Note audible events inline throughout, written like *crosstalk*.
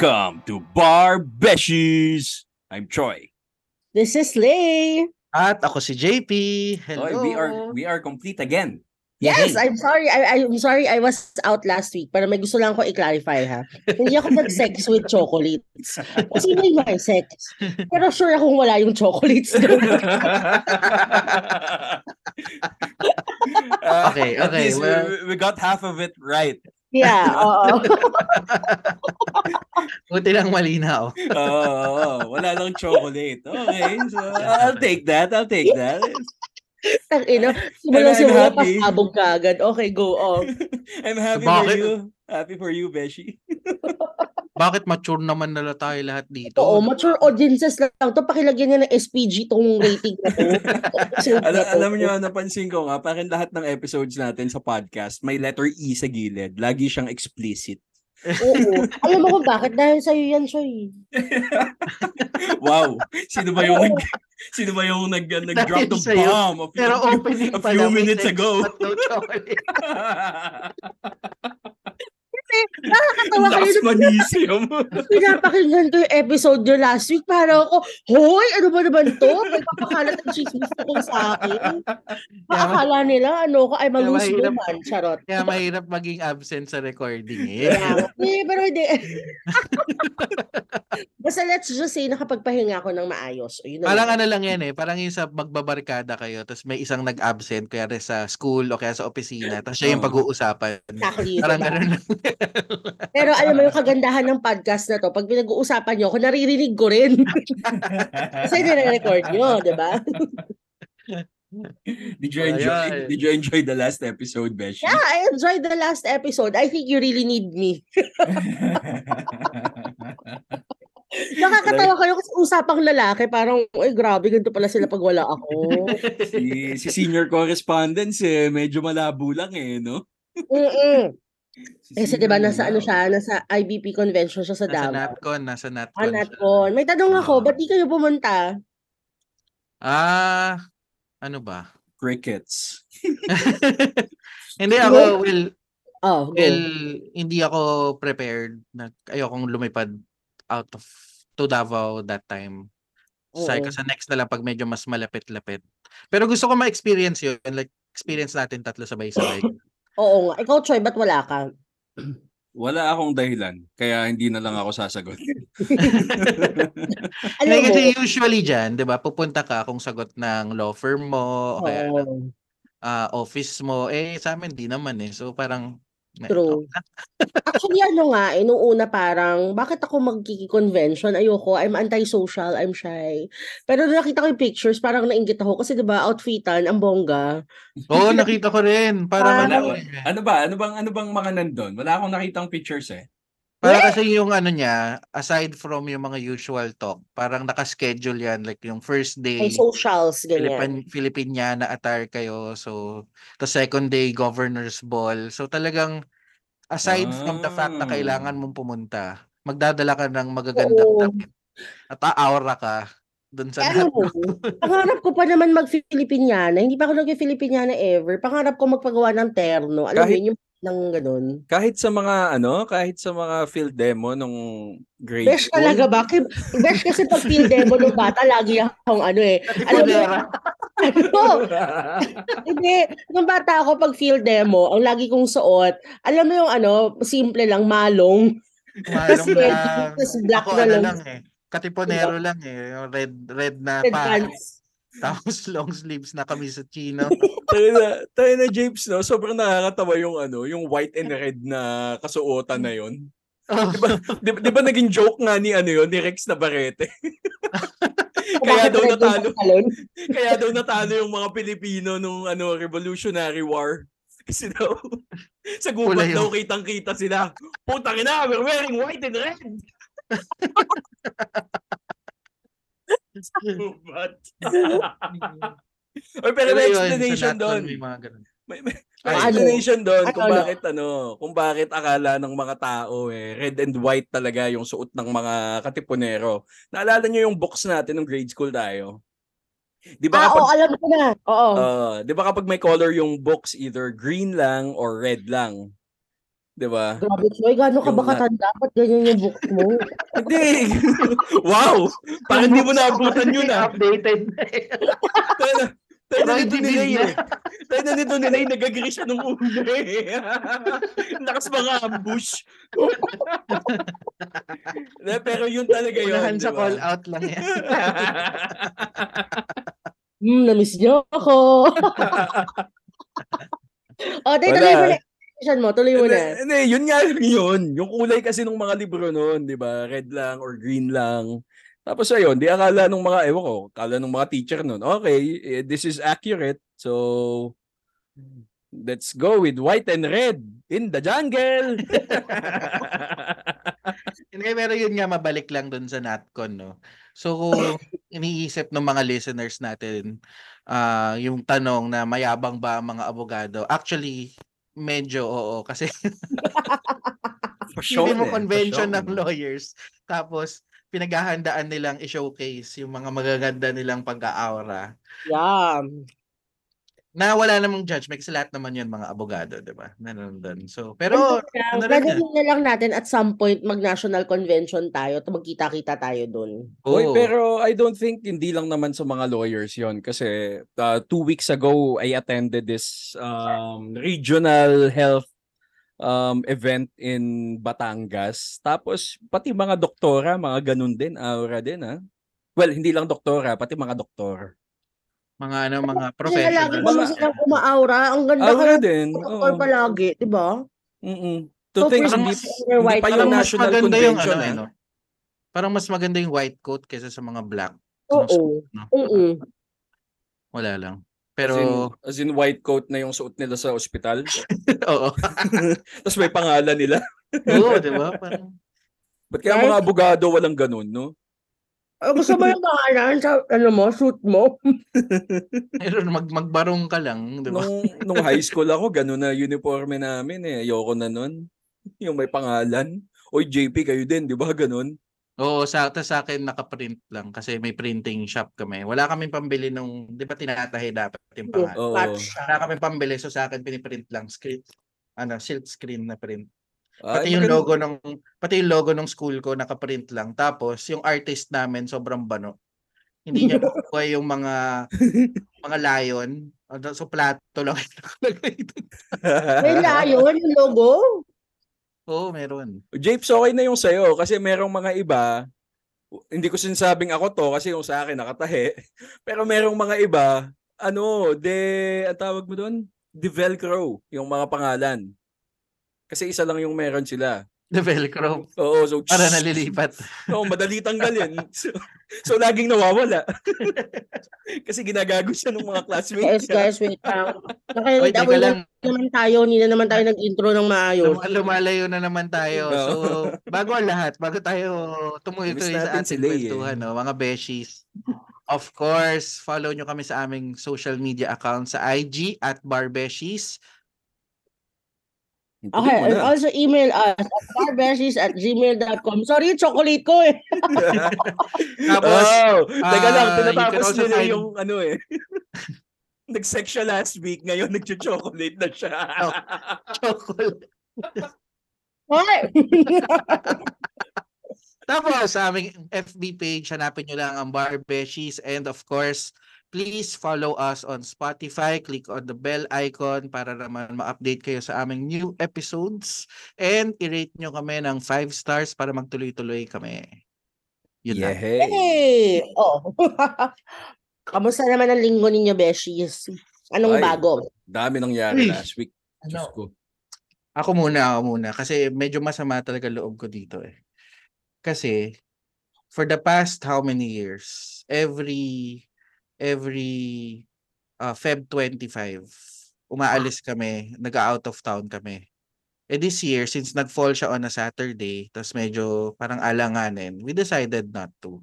Welcome to Bar Beshies. I'm Troy. This is Lay. At ako si JP. Hello. Oy, we are we are complete again. Yes. I'm sorry. I, I'm sorry I was out last week pero may gusto lang ko i-clarify ha. Hindi ako nag-sex *laughs* with chocolates. Kasi may may sex. Pero sure akong wala yung chocolates. Uh, *laughs* Okay, okay, well- we, we got half of it right. Yeah, *laughs* oo. Buti lang malinaw. Oo, wala lang chocolate. Okay, so I'll take that. I'll take that. Tang ina, simula I'm simula happy. pasabog ka agad. Okay, go on. *laughs* I'm happy for Bakit? you. Happy for you, Beshi. *laughs* Bakit mature naman nala tayo lahat dito? Oo, mature audiences lang to. Pakilagyan niya ng SPG tong rating na to. *laughs* Na Alam, niyo, napansin ko nga, parang lahat ng episodes natin sa podcast, may letter E sa gilid. Lagi siyang explicit. Oo. Alam mo kung bakit? Dahil sa'yo yan, Choy. *laughs* wow. Sino ba yung nag Sino ba yung nag nag-drop the sa'yo. bomb a few, Pero *laughs* opening a few minutes ago? chocolate. Nakakatawa kayo Last nung Manisium. pinapakinggan ko yung episode nyo last week. Para ako, hoy, ano ba naman to? May papakalat ng chismis na kung sa akin. Akala nila, ano ko, ay naman. Charot. Kaya mahirap maging absent sa recording eh. Kaya, eh, pero hindi. *laughs* Basta let's just say, nakapagpahinga ako ng maayos. O, Yun na Parang lang. ano lang yan eh. Parang yung sa magbabarkada kayo, tapos may isang nag-absent, kaya sa school o kaya sa opisina, tapos siya yung pag-uusapan. Exactly, Parang diba? ganun lang. *laughs* Pero alam mo yung kagandahan ng podcast na to, pag pinag-uusapan nyo ako, naririnig ko rin. *laughs* Kasi nire-record nyo, di ba? did you enjoy Ayan. Did you enjoy the last episode, Beshi? Yeah, I enjoyed the last episode. I think you really need me. *laughs* Nakakatawa kayo kasi usapang lalaki, parang, ay grabe, ganito pala sila pag wala ako. si, si senior correspondence eh, medyo malabo lang eh, no? Mm-mm. Si Kasi diba, senior nasa ano siya, nasa IBP convention siya sa Nasa Davao. Natcon, nasa Natcon. Ah. Natcon. May tanong ako, Oo. ba't di kayo pumunta? Ah, ano ba? Crickets. *laughs* Hindi ako, well, Oh, go. well, hindi ako prepared. Na, ayokong lumipad out of to Davao that time. Sabi ko Oo. sa next na lang pag medyo mas malapit-lapit. Pero gusto ko ma-experience yun. Like, experience natin tatlo sabay-sabay. Oo nga. Ikaw, Troy, ba't wala ka? *clears throat* Wala akong dahilan, kaya hindi na lang ako sasagot. *laughs* Alam mo, kasi usually dyan, di ba, pupunta ka kung sagot ng law firm mo, o kaya ah, office mo. Eh, sa amin, di naman eh. So, parang, True. Actually, ano nga, eh, nung una parang, bakit ako magkiki-convention? Ayoko, I'm antisocial, I'm shy. Pero nung nakita ko yung pictures, parang nainggit ako. Kasi diba, outfitan, ang bongga. Oo, nakita ko rin. Parang, Parang- ano, ano ba? Ano bang ano bang mga nandun? Wala akong nakitang pictures eh. Para kasi yung ano niya, aside from yung mga usual talk, parang nakaschedule yan. Like yung first day, May socials, ganyan. Filipiniana attire kayo. So, the second day, governor's ball. So, talagang, aside from the fact na Ah. kailangan mong pumunta, magdadala ka ng magagandang Oo. damit. At aura ka dun sa Eh, ano mo, pangarap ko pa naman mag-Filipiniana. Hindi pa ako nag-Filipiniana ever. Pangarap ko magpagawa ng terno. Alam mo Kahit- yun, yung ng ganun. Kahit sa mga ano, kahit sa mga field demo nung grade Besh school. talaga ba? Besh kasi pag field demo ng bata, lagi akong ano eh. Alam mo, *laughs* ano, Hindi. Nung bata ako, pag field demo, ang lagi kong suot, alam mo yung ano, simple lang, malong. Malong lang. black Ako na ano lang. lang eh. Katiponero lang eh. Yung red, red na Red pants. pants. *laughs* Tapos long sleeves na kami sa chino. *laughs* tayo na, tayo na James, no? Sobrang nakakatawa yung ano, yung white and red na kasuotan na yun. Oh, Di ba, di, di ba naging joke nga ni ano yun, ni Rex Navarrete? *laughs* kaya Bakit daw natalo, kaya daw natalo yung mga Pilipino nung ano, Revolutionary War. Kasi daw, sa gubat daw kitang-kita sila. Putang ina, we're wearing white and red! Gubat. *laughs* Oy, pero may explanation doon. May mga ganun. May, may, Ay, may explanation doon kung Ano, ano? bakit ano, kung bakit akala ng mga tao eh red and white talaga yung suot ng mga katipunero. Naalala niyo yung box natin nung grade school tayo? 'Di ba Ah, kapag oo, alam ko na. Oo. uh, 'di ba kapag may color yung box either green lang or red lang. 'Di ba? Grabe, Choy, gaano ka ba katanda? Ba't ganyan yung book mo? *laughs* Hindi. *laughs* wow! Parang hindi mo naabutan yun ah. Updated *laughs* na eh. Tayo na, tayo na nito nila Division. eh. Tayo na nito nila eh. Nag-agree siya nung una eh. Lakas mga ambush. Hindi, Pero yun talaga yun. Unahan sa call out lang yan. Hmm, na-miss niyo ako. o, tayo, na. Explanation mo, tuloy mo na. hindi, yun nga yun. Yung kulay kasi ng mga libro noon, di ba? Red lang or green lang. Tapos ayun, di akala nung mga, ewan ko, akala nung mga teacher noon, okay, eh, this is accurate. So, let's go with white and red in the jungle. *laughs* Hindi, pero yun nga, mabalik lang dun sa NatCon, no? So, kung *coughs* iniisip ng mga listeners natin, ah yung tanong na mayabang ba ang mga abogado, actually, medyo oo. Kasi *laughs* Pasyon hindi mo eh, convention pasyon. ng lawyers. Tapos, pinaghahandaan nilang i-showcase yung mga magaganda nilang pag-aura. Yeah. Na wala namang judgment kasi lahat naman yun mga abogado, di ba? Nanonood. So, pero, ano na lang natin at some point mag-national convention tayo at magkita-kita tayo dun. Oy, oo. pero I don't think hindi lang naman sa mga lawyers yon kasi uh, two weeks ago I attended this um, regional health um, event in Batangas. Tapos pati mga doktora, mga ganun din, aura din ha. Well, hindi lang doktora, pati mga doktor. Mga ano, mga Kaya lagi naman silang umaaura. Ang ganda Aura ka din. doktor oo. palagi, di ba? Mm-mm. So, To think, for hindi, hindi white pa yung Parang mas national maganda yung convention. ano, ah. eh, no? Parang mas maganda yung white coat kaysa sa mga black. Mga Oo. no? Oo. Wala lang. As in, Pero, as in white coat na yung suot nila sa ospital. *laughs* oo. *laughs* Tapos may pangalan nila. Oo, di ba? Parang, Ba't kaya mga abogado walang ganun, no? Ah, gusto mo yung pangalan sa ano mo, suit mo? *laughs* meron mag magbarong ka lang, di ba? Nung, nung high school ako, ganun na uniforme namin eh. Ayoko na nun. *laughs* Yung may pangalan. Oy, JP, kayo din, di ba? Ganun. Oo, sa, sa akin nakaprint lang kasi may printing shop kami. Wala kaming pambili nung, di ba tinatahi dapat yung pangalan? Oo. Wala kaming pambili, so sa akin piniprint lang. Screen, ano, silk screen na print. Pati Ay, yung logo ng pati yung logo ng school ko nakaprint lang. Tapos yung artist namin sobrang bano. Hindi niya *laughs* makuha yung mga mga lion. So plato lang nakalagay. May layon yung logo. Oo, meron. Japes, okay na yung sa'yo kasi merong mga iba, hindi ko sinasabing ako to kasi yung sa akin nakatahi. *laughs* Pero merong mga iba, ano, de, ang tawag mo doon? De Velcro, yung mga pangalan. Kasi isa lang yung meron sila. The Velcro. Oo, so Para nalilipat. Oo, madali tanggalin. So, so laging nawawala. *laughs* Kasi ginagago siya ng mga classmates. Guys, guys, wait lang. Nakita teka lang. naman tayo, hindi na naman tayo nag-intro ng maayos. Lum- lumalayo na naman tayo. Oo. So, bago ang lahat, bago tayo tumuloy-tuloy sa ating eh. kwentuhan, no, mga beshies. Of course, follow nyo kami sa aming social media account sa IG at Barbeshies. Okay, and also email us at barbeshies at gmail.com. Sorry, chocolate ko eh. *laughs* Tapos, oh, teka lang, ah, tinatapos nila find- yung ano eh. *laughs* Nag-sex siya last week, ngayon nag-chocolate na siya. Oh. chocolate. *laughs* Okay. Tapos, sa aming FB page, hanapin nyo lang ang Barbeshies. And of course, please follow us on Spotify. Click on the bell icon para naman ma-update kayo sa aming new episodes. And i-rate nyo kami ng 5 stars para magtuloy-tuloy kami. Yun lang. Yehey. Hey! Oh. *laughs* Kamusta naman ang linggo ninyo, Beshies? Anong Ay. bago? Dami nangyari last week. Ano? ko. Ako muna, ako muna. Kasi medyo masama talaga loob ko dito eh. Kasi, for the past how many years, every, every uh, Feb 25, umaalis kami, nag-out of town kami. Eh this year, since nag-fall siya on a Saturday, tapos medyo parang alanganin, we decided not to.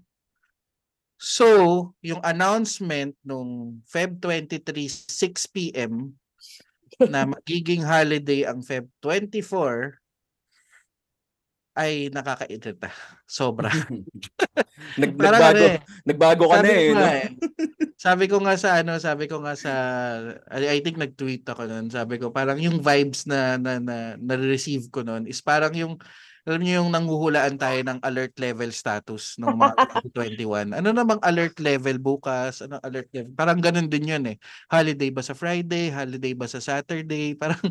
So, yung announcement nung Feb 23, 6 p.m., na magiging holiday ang Feb 24, ay nakakairita. *laughs* Sobra. *laughs* Nag, Parang nagbago, ano eh, nagbago ka sabi na ko eh. nga No? eh, sabi ko nga sa ano, sabi ko nga sa I, I think nag-tweet ako noon. Sabi ko parang yung vibes na na na, na-receive ko noon is parang yung alam niyo yung nanguhulaan tayo ng alert level status ng mga *laughs* 2021. Ano namang alert level bukas? Ano alert level? Parang ganun din yun eh. Holiday ba sa Friday? Holiday ba sa Saturday? Parang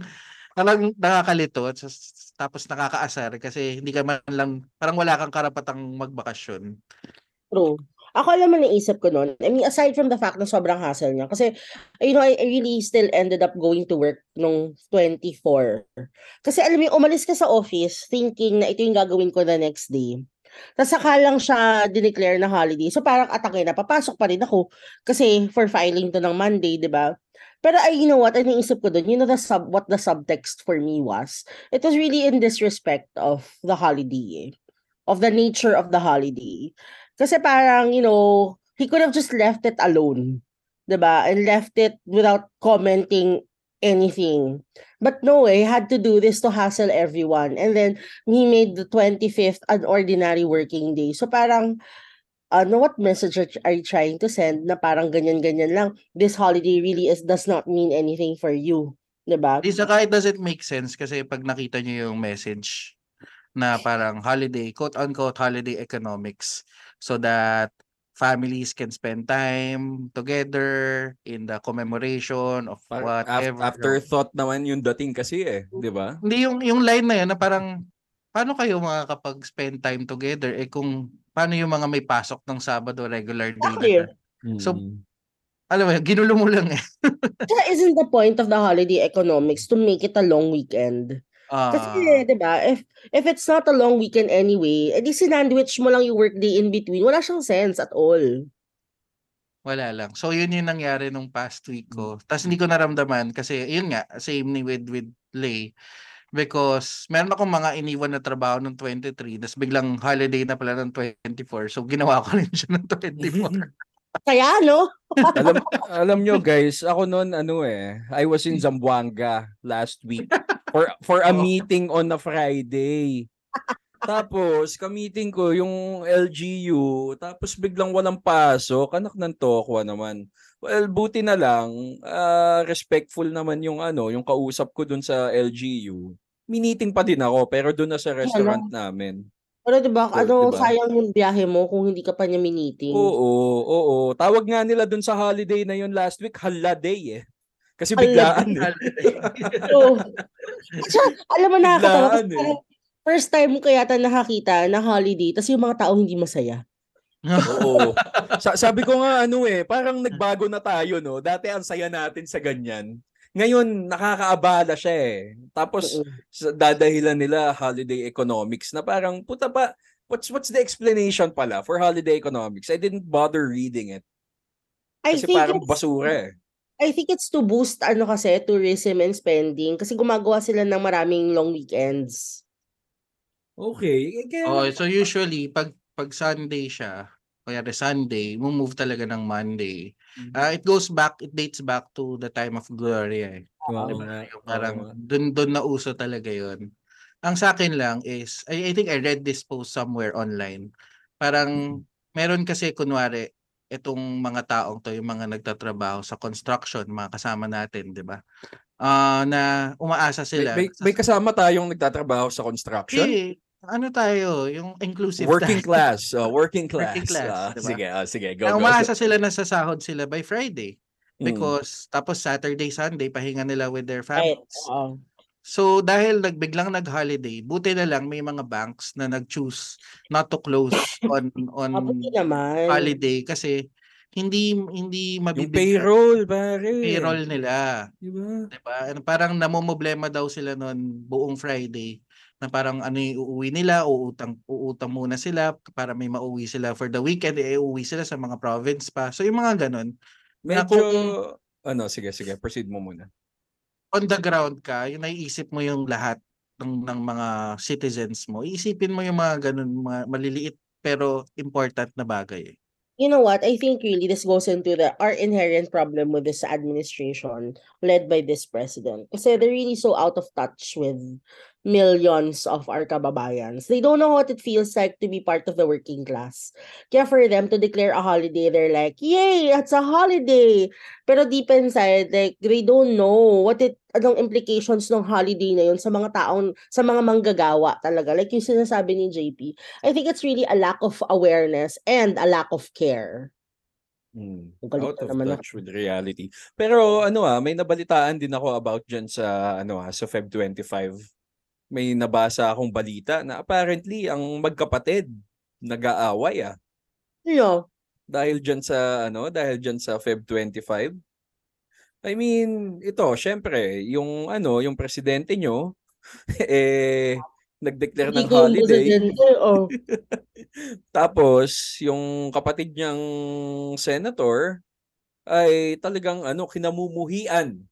parang nakakalito at tapos nakakaasar kasi hindi ka man lang parang wala kang karapatang magbakasyon. True. Ako alam mo naisip ko noon. I mean, aside from the fact na sobrang hassle niya. Kasi, you know, I, really still ended up going to work nung 24. Kasi alam mo, umalis ka sa office thinking na ito yung gagawin ko the next day. Tapos saka lang siya dineclare na holiday. So parang atake na, papasok pa rin ako. Kasi for filing to ng Monday, di ba? Pero ay, you know what, ang naisip ko doon, you know the sub, what the subtext for me was? It was really in disrespect of the holiday. eh. Of the nature of the holiday. Kasi parang, you know, he could have just left it alone. 'di ba? And left it without commenting anything. But no, eh, he had to do this to hassle everyone. And then he made the 25th an ordinary working day. So parang ano what message are, you trying to send na parang ganyan-ganyan lang this holiday really is does not mean anything for you 'di ba Di saka it doesn't make sense kasi pag nakita niyo yung message na parang holiday, quote-unquote holiday economics so that families can spend time together in the commemoration of Parang whatever. afterthought naman yung dating kasi eh, 'di ba? Hindi yung yung line na yun na parang paano kayo makakapag-spend time together eh kung paano yung mga may pasok ng Sabado regular day na, So, Mm. alam mo, ginulo mo lang eh. *laughs* Kaya isn't the point of the holiday economics to make it a long weekend Ah, Kasi, di ba, if, if it's not a long weekend anyway, edi sinandwich mo lang yung workday in between. Wala siyang sense at all. Wala lang. So yun yung nangyari nung past week ko. Tapos hindi ko naramdaman kasi yun nga, same ni with with Lay. Because meron akong mga iniwan na trabaho ng 23, tapos biglang holiday na pala ng 24. So ginawa ko *laughs* rin siya ng 24. *laughs* Kaya, no? *laughs* alam alam nyo guys, ako noon ano eh, I was in Zamboanga last week for for a Oh. meeting on a Friday. Tapos, ka-meeting ko yung LGU, tapos biglang walang pasok, anak ng tokwa naman. Well, buti na lang, ah, respectful naman yung ano, yung kausap ko dun sa LGU. Miniting pa din ako, pero dun na sa restaurant namin. Pero di ba, So, ano, diba? sayang yung biyahe mo kung hindi ka pa niya miniting. Oo, oo. Tawag nga nila dun sa holiday na yun last week, holiday eh. Kasi biglaan eh. Tsaka, *laughs* alam mo, nakakatawa. eh. First time ko yata nakakita na holiday, tas yung mga tao hindi masaya. Oo. *laughs* Sa- sabi ko nga ano eh, parang nagbago na tayo no. Dati ang saya natin sa ganyan. Ngayon nakakaabala siya eh. Tapos sa dadahilan nila holiday economics na parang puta ba what's what's the explanation pala for holiday economics? I didn't bother reading it. I Kasi think parang it's- basura eh. I think it's to boost ano kasi tourism and spending kasi gumagawa sila ng maraming long weekends. Okay. Kaya, oh, so usually pag pag Sunday siya, kaya Sunday, move talaga ng Monday. Ah, it goes back, it dates back to the time of Gloria. Eh. Oo Diba? Yung parang nga. dun dun na uso talaga yon. Ang sa akin lang is I, I think I read this post somewhere online. Parang meron kasi kunwari itong mga taong to, yung mga nagtatrabaho sa construction, mga kasama natin, 'di ba? Ah, na umaasa May, sila. may, may kasama tayong nagtatrabaho sa construction. Eh, ano tayo, yung inclusive Working tayo. class. Oh, working class. *laughs* Working class, Ah, diba? Sige, ah, sige. Go, Na go. umaasa sila na sasahod sila by Friday. Mm. Because tapos Saturday, Sunday, pahinga nila with their families. Oo. So dahil nagbiglang nag-holiday, buti na lang may mga banks na nag-choose not to close *laughs* on on Mabuti naman. holiday kasi hindi hindi Yung mabibigyan payroll, pare. payroll nila, Diba? 'di ba? And Parang namomroblema daw sila noon buong Friday na parang ano yung uuwi nila, uutang uutang muna sila para may mauwi sila for the weekend, eh uuwi sila sa mga province pa. So yung mga ganun, Na Medyo, kung- ano, sige, sige, proceed mo muna. on the ground ka, yung naiisip mo yung lahat ng, ng mga citizens mo, iisipin mo yung mga ganun, mga maliliit pero important na bagay. eh. You know what? I think really this goes into the our inherent problem with this administration led by this president. Kasi they're really so out of touch with millions of our kababayans. They don't know what it feels like to be part of the working class. Kaya for them to declare a holiday, they're like, yay, it's a holiday. Pero deep inside, like, they don't know what it, anong implications ng holiday na yun sa mga taong, sa mga manggagawa talaga. Like yung sinasabi ni JP. I think it's really a lack of awareness and a lack of care. Galing Out of naman na- touch with reality. Pero ano ah, may nabalitaan din ako about dyan sa ano ah, sa Feb 25. May nabasa akong balita na apparently ang magkapatid nag-aaway ah. Yeah. Dahil dyan sa ano, dahil dyan sa Feb 25. I mean, ito, syempre, yung ano, yung presidente nyo *laughs* eh nag-declare ng holiday. oh. *laughs* Tapos, yung kapatid niyang senator ay talagang ano, kinamumuhian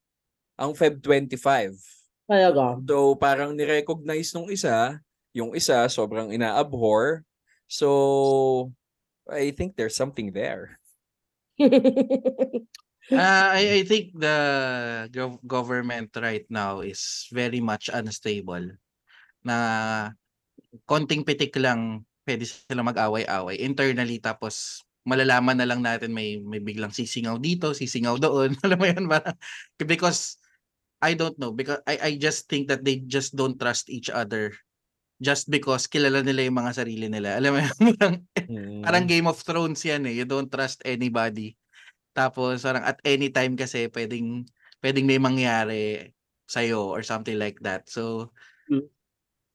ang Feb 25. Talaga. So, parang nirecognize nung isa, yung isa sobrang ina-abhor. So, I think there's something there. *laughs* Ah, I I think the gov- government right now is very much unstable. Na konting pitik lang pwede sila mag-away-away internally tapos malalaman na lang natin may may biglang sisingaw dito, sisingaw doon. *laughs* Alam mo 'yun ba? Because I don't know because I I just think that they just don't trust each other just because kilala nila yung mga sarili nila. *laughs* Alam mo 'yun? Parang Hmm. Parang Game of Thrones yan eh. You don't trust anybody. Tapos parang at any time kasi pwedeng pwedeng may mangyari sa'yo or something like that. So, Hmm.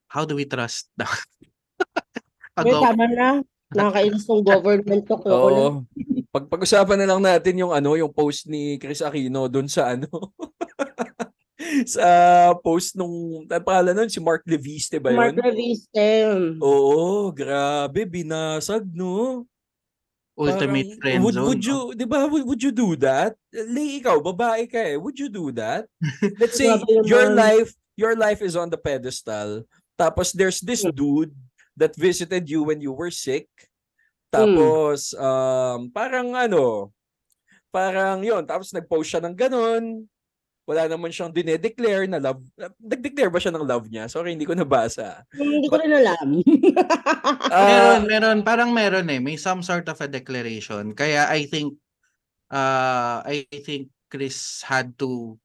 how do we trust *laughs* May tama na. Nakakainis tong government na. Oo. Pag pag-usapan na lang natin yung ano, yung post ni Chris Aquino doon sa ano *laughs* *laughs* sa post nung pangalan nun si Mark Leviste ba Mark yun? Reviste. Oo, grabe binasag no. ultimate Parang, friend would, zone? would you, di ba, would, would you do that? Lay, ikaw, babae ka eh. Would you do that? Let's say, your life, your life is on the pedestal. Tapos there's this Hmm. dude that visited you when you were sick. Hmm. Tapos, um, parang ano, parang yon Tapos nag-post siya ng ganun. Wala naman siyang dinedeclare na love. Nag-declare ba siya ng love niya? Sorry, hindi ko nabasa. Hindi ko rin alam. *laughs* Ah, meron, meron, parang meron eh. May some sort of a declaration. Kaya I think, uh, I think Chris had to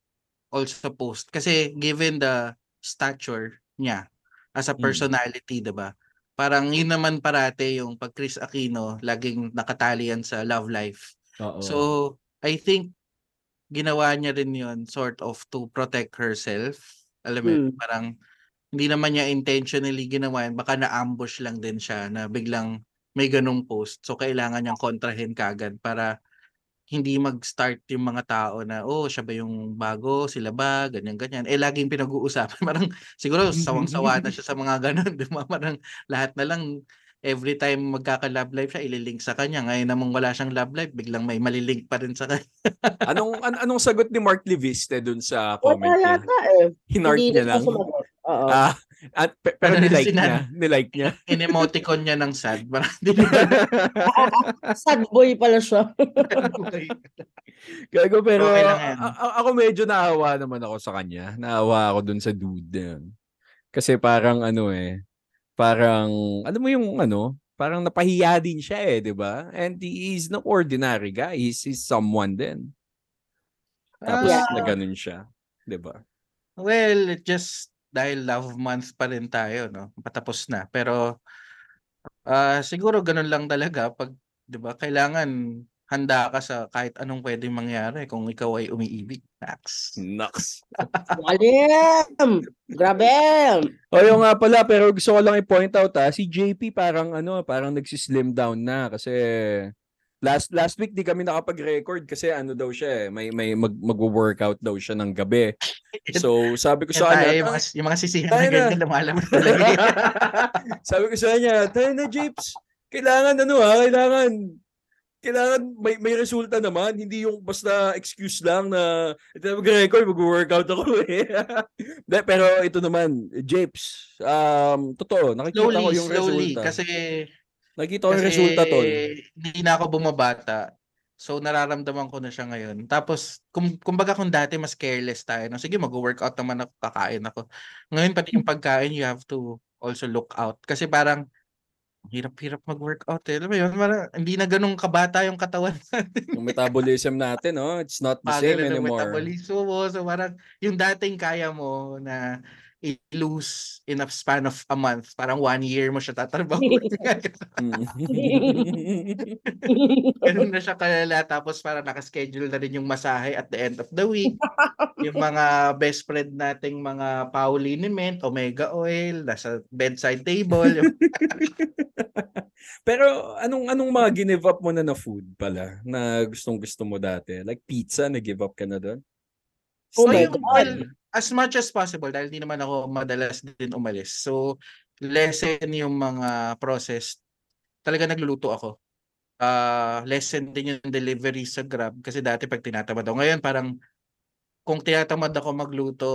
also post. Kasi given the stature niya as a Mm. personality, 'di ba? Parang yun naman parate yung pag Chris Aquino, laging nakatali yan sa love life. oo. So, I think ginawa niya rin yun sort of to protect herself. Alam mo, Hmm. parang hindi naman niya intentionally ginawa yun. Baka na-ambush lang din siya na biglang may ganong post. So, kailangan niyang kontrahin kagad para hindi mag-start yung mga tao na, oh, siya ba yung bago? Sila ba? Ganyan-ganyan. Eh, laging pinag-uusapan. *laughs* Parang siguro sawang-sawa na siya sa mga ganon. *laughs* Di ba? Parang lahat na lang every time magkaka-love life siya, ililink sa kanya. Ngayon namang wala siyang love life, biglang may malilink pa rin sa kanya. *laughs* anong an- anong sagot ni Mark Leviste dun sa Wala comment niya? yata eh. Hinart Hindi niya lang. Oo. Ah, at, pe- pero Ano nilike sinan- niya. Nilike niya. *laughs* In-emoticon niya ng sad. *laughs* Sad boy pala siya. Gago, pero Okay lang yan. a- a- ako medyo naawa naman ako sa kanya. Naawa ako dun sa dude na yun. Kasi parang ano eh, parang, ano mo yung ano, parang napahiya din siya eh, di ba? And he is no ordinary guy. He's, he's someone din. Tapos Yeah. na ganun siya. Di ba? Well, it just dahil love month pa rin tayo, no? Patapos na. Pero ah siguro ganun lang talaga pag 'di ba? Kailangan handa ka sa kahit anong pwedeng mangyari kung ikaw ay umiibig. Max. Naks. Galim! Grabe! O yung nga pala, pero gusto ko lang i-point out ha, si JP parang ano, parang nagsislim down na kasi last last week di kami nakapag-record kasi ano daw siya eh, may may mag, mag-workout daw siya ng gabi. So sabi ko sa kanya, yung mga, yung mga sisihan na na. ganyan lumalaman talaga. *laughs* sabi ko sa kanya, tayo na Japes, kailangan ano ha, kailangan kailangan may may resulta naman, hindi yung basta excuse lang na mag-record, mag-workout ako *laughs* eh. De, pero ito naman, Japes, um, totoo, nakikita ko slowly, yung slowly. resulta. Kasi, nakikita ko yung resulta, tol. hindi na ako bumabata. So nararamdaman ko na siya ngayon. Tapos kum, kumbaga kung dati mas careless tayo, no? sige mag-workout naman ako, kakain ako. Ngayon pati yung pagkain you have to also look out kasi parang ang hirap-hirap mag-workout eh. Alam mo yun, parang hindi na ganun kabata yung katawan *laughs* natin. Yung metabolism natin, no? It's not the Bagal same anymore. metabolismo mo. So parang yung dating kaya mo na i-lose in a span of a month, parang one year mo siya tatrabaho. *laughs* *laughs* Ganun na siya kalala. Tapos parang nakaschedule na rin yung masahe at the end of the week. yung *laughs* mga best friend nating mga pauliniment, omega oil, nasa bedside table. Pero anong anong mga give up mo na na food pala na gustong gusto mo dati? Like pizza, nag-give up ka na doon? Oh So, my yung- God. As much as possible, dahil hindi naman ako madalas din umalis. So, lessen yung mga process. Talaga nagluluto ako. Ah, lessen din yung delivery sa Grab kasi dati pag tinatamad ako. Ngayon parang kung tinatamad ako magluto,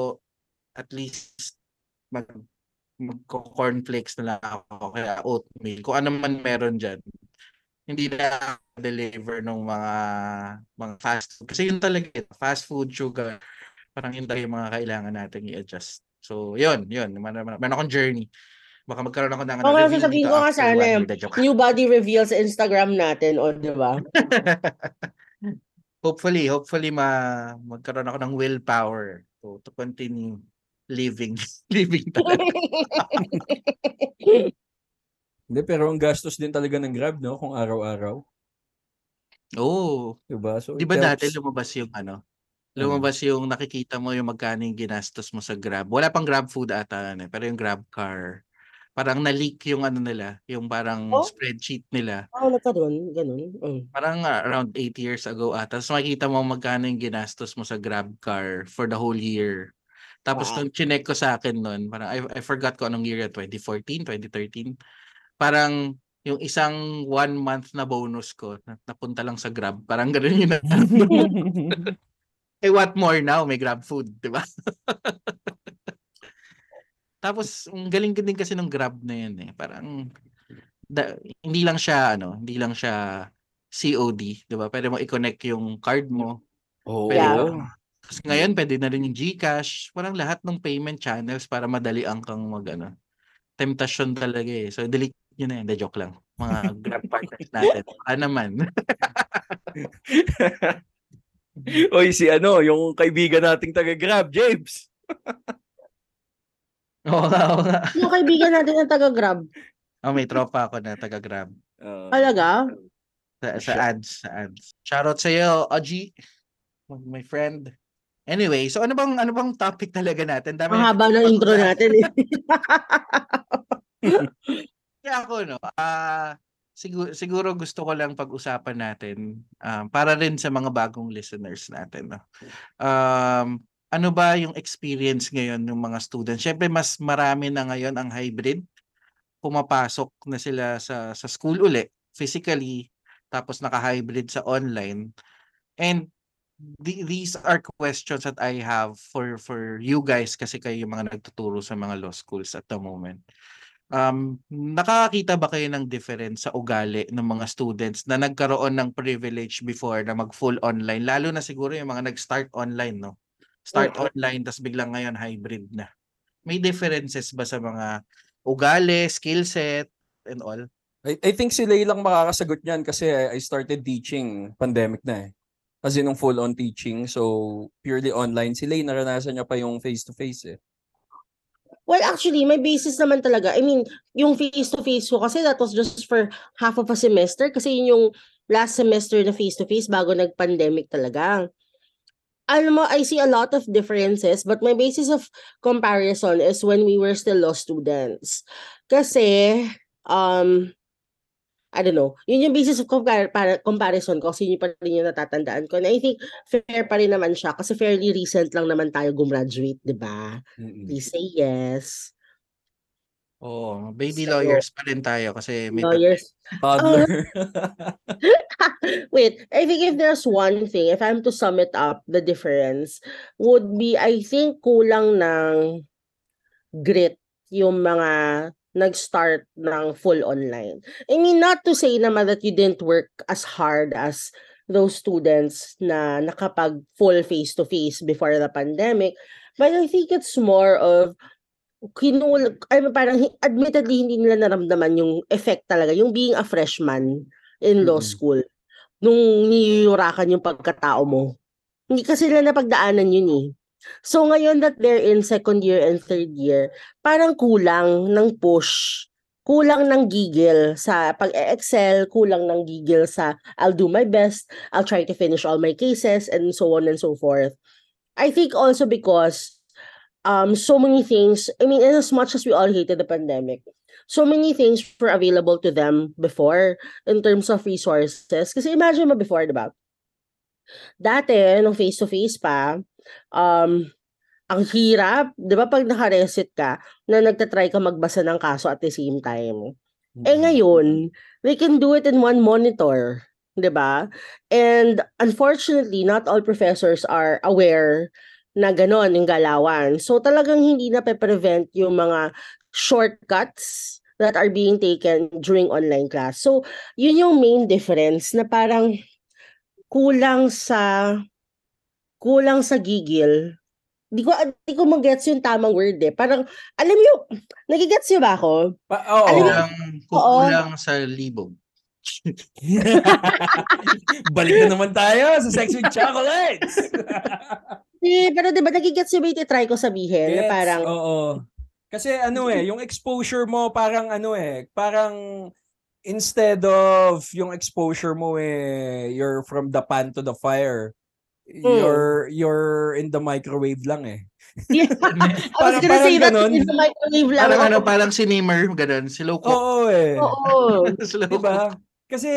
at least mag mag-cornflakes na lang ako kaya oatmeal. Kung ano man meron dyan. Hindi na deliver ng mga mga fast food. Kasi yun talaga, fast food, sugar, parang yun talaga yung mga kailangan natin i-adjust. So, yun, yun. Meron, meron akong journey. Baka magkaroon ako ng reveal sasabihin dito ko. The joke. New body reveal sa Instagram natin, o di ba? *laughs* hopefully, hopefully ma magkaroon ako ng willpower to, to continue living *laughs* living talaga. *laughs* Hindi, pero ang gastos din talaga ng Grab, no? Kung araw-araw. Oo. Diba? So, Di ba dati lumabas yung ano? Lumabas yung nakikita mo yung magkano yung ginastos mo sa Grab. Wala pang Grab food ata ano, eh, pero yung Grab car. Parang na-leak yung ano nila, yung parang Oh? spreadsheet nila. Oo, nagkaroon. Ganun. Mm. Parang ah, around 8 years ago ata. Tapos makikita mo magkano yung ginastos mo sa Grab car for the whole year. Tapos Wow. nung chinek ko sa akin nun, parang I, I forgot ko anong year yan, 2014, 2013. Parang yung isang one month na bonus ko, na, napunta lang sa Grab. Parang ganun yun. *laughs* *laughs* eh what more now? May Grab food, di ba? *laughs* Tapos, ang galing din kasi ng Grab na yun eh. Parang, da- hindi lang siya, ano, hindi lang siya COD, di ba? Pwede mo i-connect yung card mo. Oo. Pwede mo- Tapos ngayon, pwede na rin yung GCash. Parang lahat ng payment channels para madali ang kang mag, ano. Temptation talaga eh. So, delete nyo na yun. De, joke lang. Mga Grab partners natin. Baka naman. *laughs* *laughs* Oy, si ano, yung kaibigan nating taga-Grab, James. *laughs* Oo nga, oo nga. Yung kaibigan natin ang taga-grab. Oh, may tropa ako na taga-Grab. Uh, Talaga? Sa, sa ads, sa ads. Shoutout sa iyo, Oji. My friend. Anyway, so ano bang ano bang topic talaga natin? Dami Ang haba ng intro natin eh. *laughs* Kaya ako no, ah siguro siguro gusto ko lang pag-usapan natin um, para rin sa mga bagong listeners natin no. Um ano ba yung experience ngayon ng mga students? Syempre mas marami na ngayon ang hybrid. Pumapasok na sila sa sa school uli physically tapos naka-hybrid sa online. And the- these are questions that I have for for you guys kasi kayo yung mga nagtuturo sa mga law schools at the moment. Um, nakakakita ba kayo ng difference sa ugali ng mga students na nagkaroon ng privilege before na mag full online lalo na siguro yung mga nag-start online no? Start Oo. online tas biglang ngayon hybrid na. May differences ba sa mga ugali, skill set and all? I, I think si Lay lang makakasagot niyan kasi I, I started teaching pandemic na eh. Kasi nung full-on teaching, so purely online. Si Lay, naranasan niya pa yung face-to-face eh. Well, actually, may basis naman talaga. I mean, yung face-to-face ko kasi that was just for half of a semester kasi yun yung last semester na face-to-face bago nag-pandemic talaga. Alam mo, I see a lot of differences but my basis of comparison is when we were still law students. Kasi, um, I don't know, yun yung basis of compar- para- comparison ko kasi yun pa rin yung natatandaan ko. And I think fair pa rin naman siya kasi fairly recent lang naman tayo gumraduate, di ba? Mm-mm. Please say yes. Oh, baby So, lawyers pa rin tayo kasi may Lawyers. Toddler. *laughs* Wait, I think if there's one thing, if I'm to sum it up, the difference would be, I think, kulang ng grit yung mga nag-start ng full online. I mean, not to say naman that you didn't work as hard as those students na nakapag full face-to-face before the pandemic. But I think it's more of kinul ay parang hi- admittedly hindi nila naramdaman yung effect talaga, yung being a freshman in law Mm. school nung niyuyurakan yung pagkatao mo. Hindi kasi nila napagdaanan yun eh. So ngayon that they're in second year and third year, parang kulang ng push, kulang ng gigil sa pag-excel, kulang ng gigil sa I'll do my best, I'll try to finish all my cases and so on and so forth. I think also because um so many things, I mean as much as we all hated the pandemic, so many things were available to them before in terms of resources. Kasi imagine mo before, di ba? Dati, nung face-to-face pa, um, ang hirap, di ba pag nakaresit ka, na nagtatry ka magbasa ng kaso at the same time. Eh Mm. ngayon, they can do it in one monitor, 'di ba? And unfortunately, not all professors are aware na ganon yung galawan. So talagang hindi na prevent yung mga shortcuts that are being taken during online class. So, yun yung main difference na parang kulang sa kulang sa gigil. Di ko di ko magets yung tamang word eh. Parang alam mo, nagigets niyo ba ako? Pa- oo. Alam mo- Kulang, kukulang sa libog. *laughs* Balik na naman tayo sa Sex with Chocolates. *laughs* Eh, pero 'di ba nagigets niyo ba yung try ko sabihin na Gets, parang Oo. Kasi ano eh, yung exposure mo parang ano eh, parang instead of yung exposure mo eh, you're from the pan to the fire. Hmm. You're you're in the microwave lang eh. Yeah. *laughs* I was Parang- gonna say parang that ganon. in the microwave lang. Parang ano, parang si Neymar, ganun. Slow cook. Oo eh. Oo. *laughs* Slow. Diba? Kasi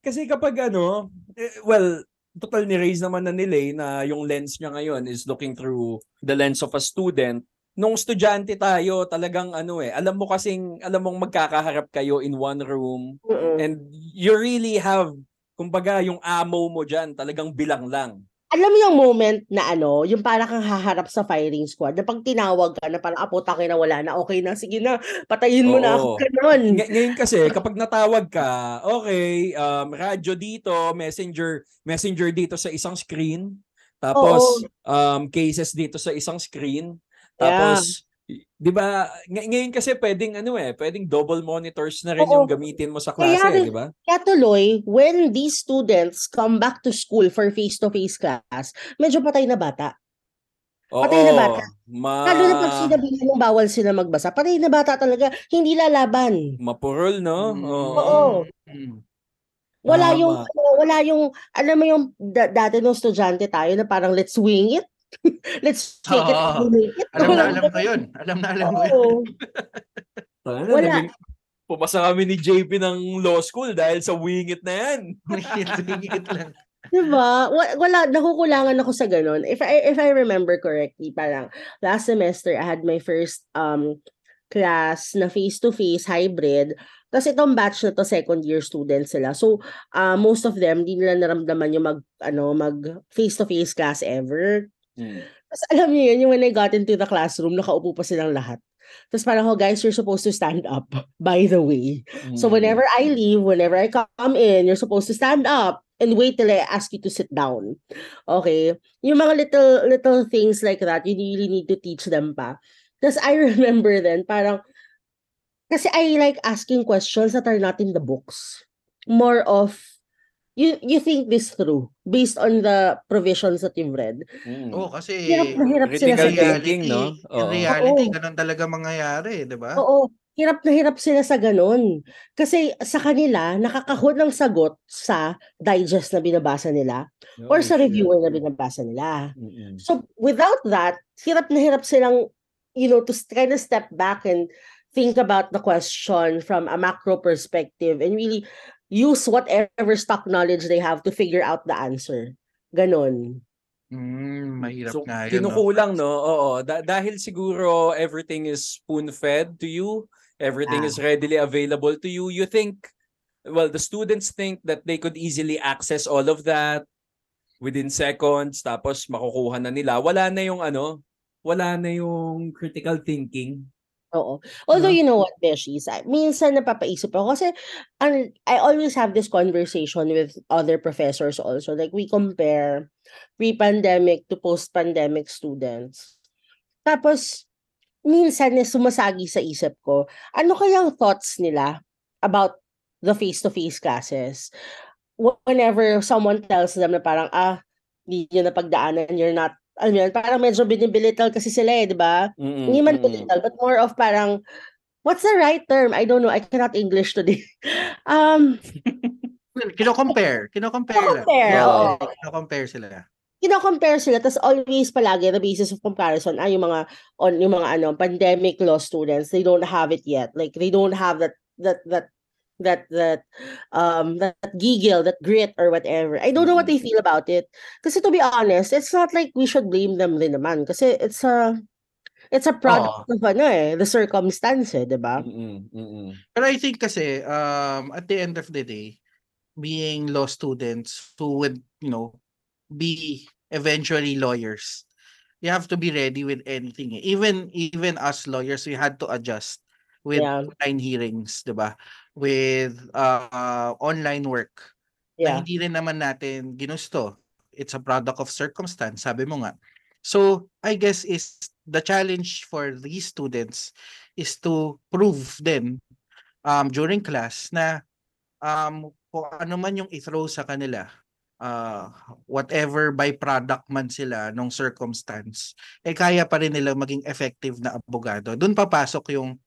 kasi kapag ano, eh, well, total ni raise naman na nila eh, na yung lens niya ngayon is looking through the lens of a student. Nung estudyante tayo, talagang ano eh, alam mo kasing, alam mong magkakaharap kayo in one room Mm-mm. and you really have, kumbaga yung ammo mo dyan, talagang bilang lang. Alam mo yung moment na ano, yung para kang haharap sa firing squad, na pag tinawag ka, na parang apo taki na wala na, okay na, sige na, patayin mo na ako. Oo. *laughs* Ganon. Ng- ngayon kasi, kapag natawag ka, okay, um, radyo dito, messenger, messenger dito sa isang screen, tapos um, cases dito sa isang screen, tapos, y- di ba, ng- ngayon kasi pwedeng ano eh, pwedeng double monitors na rin Oo. yung gamitin mo sa klase, Kaya di ba? Kaya tuloy, when these students come back to school for face-to-face class, medyo patay na bata. Patay na Oo, bata. Ma, Lalo na pag sinabihan ng bawal sila magbasa, patay na bata talaga, hindi lalaban. mapurol, no? Mm. Oo. Mm. Wala Tama. yung, ano, wala yung, alam mo yung da- dati nung estudyante tayo na parang let's wing it. Let's take it, and make it. Alam na alam ko yun. Alam na alam ko yun. Ano, Wala. naging- Pumasa kami ni JP ng law school dahil sa wing it na yan. *laughs* Higit lang. Diba? Wa- Wala, nakukulangan ako sa ganun. If I, if I remember correctly, parang last semester, I had my first um class na face-to-face hybrid. Tapos itong batch na to, second year students sila. So, uh, most of them, di nila naramdaman yung mag, ano, mag face-to-face class ever. Tapos alam niyo yun, yung when I got into the classroom, nakaupo pa silang lahat. Tapos parang, oh guys, you're supposed to stand up, by the way. So Mm. whenever I leave, whenever I come in, you're supposed to stand up and wait till I ask you to sit down. Okay? Yung mga little little things like that, you really need to teach them pa. Because I *laughs* remember then, parang, kasi I like asking questions that are not in the books. More of, you you think this through based on the provisions that you've read. Mm. Oo, kasi Hirap na hirap sila sa reality, thinking, no? in Oo. reality, Oo. ganun talaga mangyayari, di ba? Oo, hirap na hirap sila sa ganun. Kasi sa kanila, nakakahon ng sagot sa digest na binabasa nila or Oh, sa shit. reviewer na binabasa nila. Mm-mm. So without that, hirap na hirap silang, you know, to kind of step back and think about the question from a macro perspective and really use whatever stock knowledge they have to figure out the answer. Ganon. Mm, mahirap So, nga yun. no? kinukulang, no? Oo. Da- dahil siguro everything is spoon-fed to you, everything Ah. is readily available to you, you think, well, the students think that they could easily access all of that within seconds, tapos makukuha na nila. Wala na yung ano, wala na yung critical thinking. Oo. Although No? you know what, Beshies, ah, minsan napapaisip ako kasi ang I always have this conversation with other professors also. Like we compare pre-pandemic to post-pandemic students. Tapos minsan na sumasagi sa isip ko, ano kayang thoughts nila about the face-to-face classes? Whenever someone tells them na parang, ah, hindi nyo napagdaanan, you're not, alam mo yun, parang medyo binibilital kasi sila eh, di ba? Mm-mm, Hindi man belittle, but more of parang, what's the right term? I don't know. I cannot English today. *laughs* um, Kino-compare. Kino-compare. Kino-compare, oo. Kino-compare sila. kino-compare sila tapos always palagi the basis of comparison ay yung mga on yung mga ano pandemic law students they don't have it yet like they don't have that that that that that um that giggle that grit or whatever I don't know what they feel about it because to be honest it's not like we should blame them din naman kasi it's a it's a product of ano eh the circumstance eh, 'di ba Mm-mm, mm-mm. Pero I think kasi, um, at the end of the day, being law students who would, you know, be eventually lawyers, you have to be ready with anything. eh. Even even us lawyers, we had to adjust with Yeah. online hearings, 'di ba? With uh, online work. Na yeah hindi rin naman natin ginusto. It's a product of circumstance, sabi mo nga. So, I guess is the challenge for these students is to prove then um, during class na um, kung ano man yung i-throw sa kanila, uh, whatever byproduct man sila nung circumstance, eh kaya pa rin nila maging effective na abogado. Doon papasok yung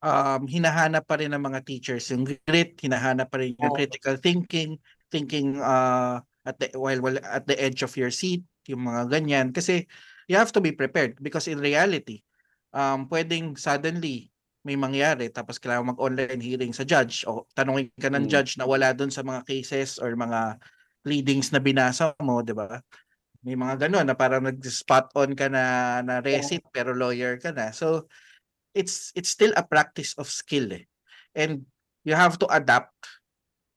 um, hinahanap pa rin ng mga teachers yung grit, hinahanap pa rin yung critical thinking, thinking uh, at the, while, while at the edge of your seat, yung mga ganyan. Kasi you have to be prepared because in reality, um, pwedeng suddenly may mangyari tapos kailangan mag-online hearing sa judge o tanungin ka ng Mm. judge na wala dun sa mga cases or mga pleadings na binasa mo, di ba? May mga ganun na parang nag-spot on ka na na recit pero lawyer ka na. So it's it's still a practice of skill eh. And you have to adapt.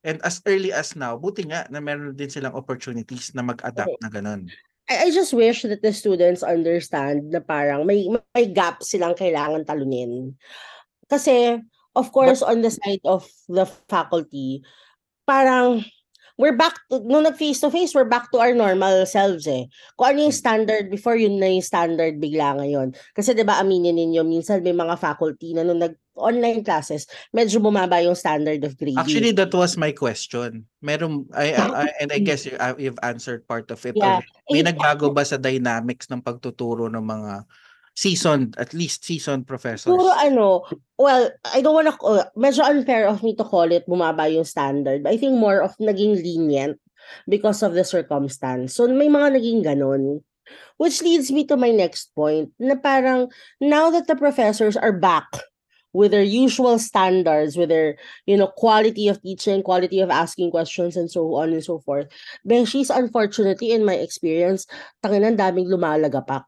And as early as now, buti nga na meron din silang opportunities na mag-adapt na ganun. I, I just wish that the students understand na parang may may gap silang kailangan talunin. Kasi of course on the side of the faculty, parang we're back to, nung nag face to face, we're back to our normal selves eh. Kung ano yung standard before, yun na yung standard bigla ngayon. Kasi 'di ba aminin ninyo, minsan may mga faculty na nung nag online classes, medyo bumaba yung standard of grading. Actually, that was my question. Meron, I, I, I- and I guess you, you've answered part of it. Yeah. already. May nagbago ba sa dynamics ng pagtuturo ng mga seasoned, at least seasoned professors? Siguro ano, well, I don't wanna, uh, medyo unfair of me to call it bumaba yung standard. But I think more of naging lenient because of the circumstance. So may mga naging ganun. Which leads me to my next point, na parang now that the professors are back with their usual standards, with their, you know, quality of teaching, quality of asking questions, and so on and so forth, Beshies, unfortunately, in my experience, tanginan daming lumalagapak.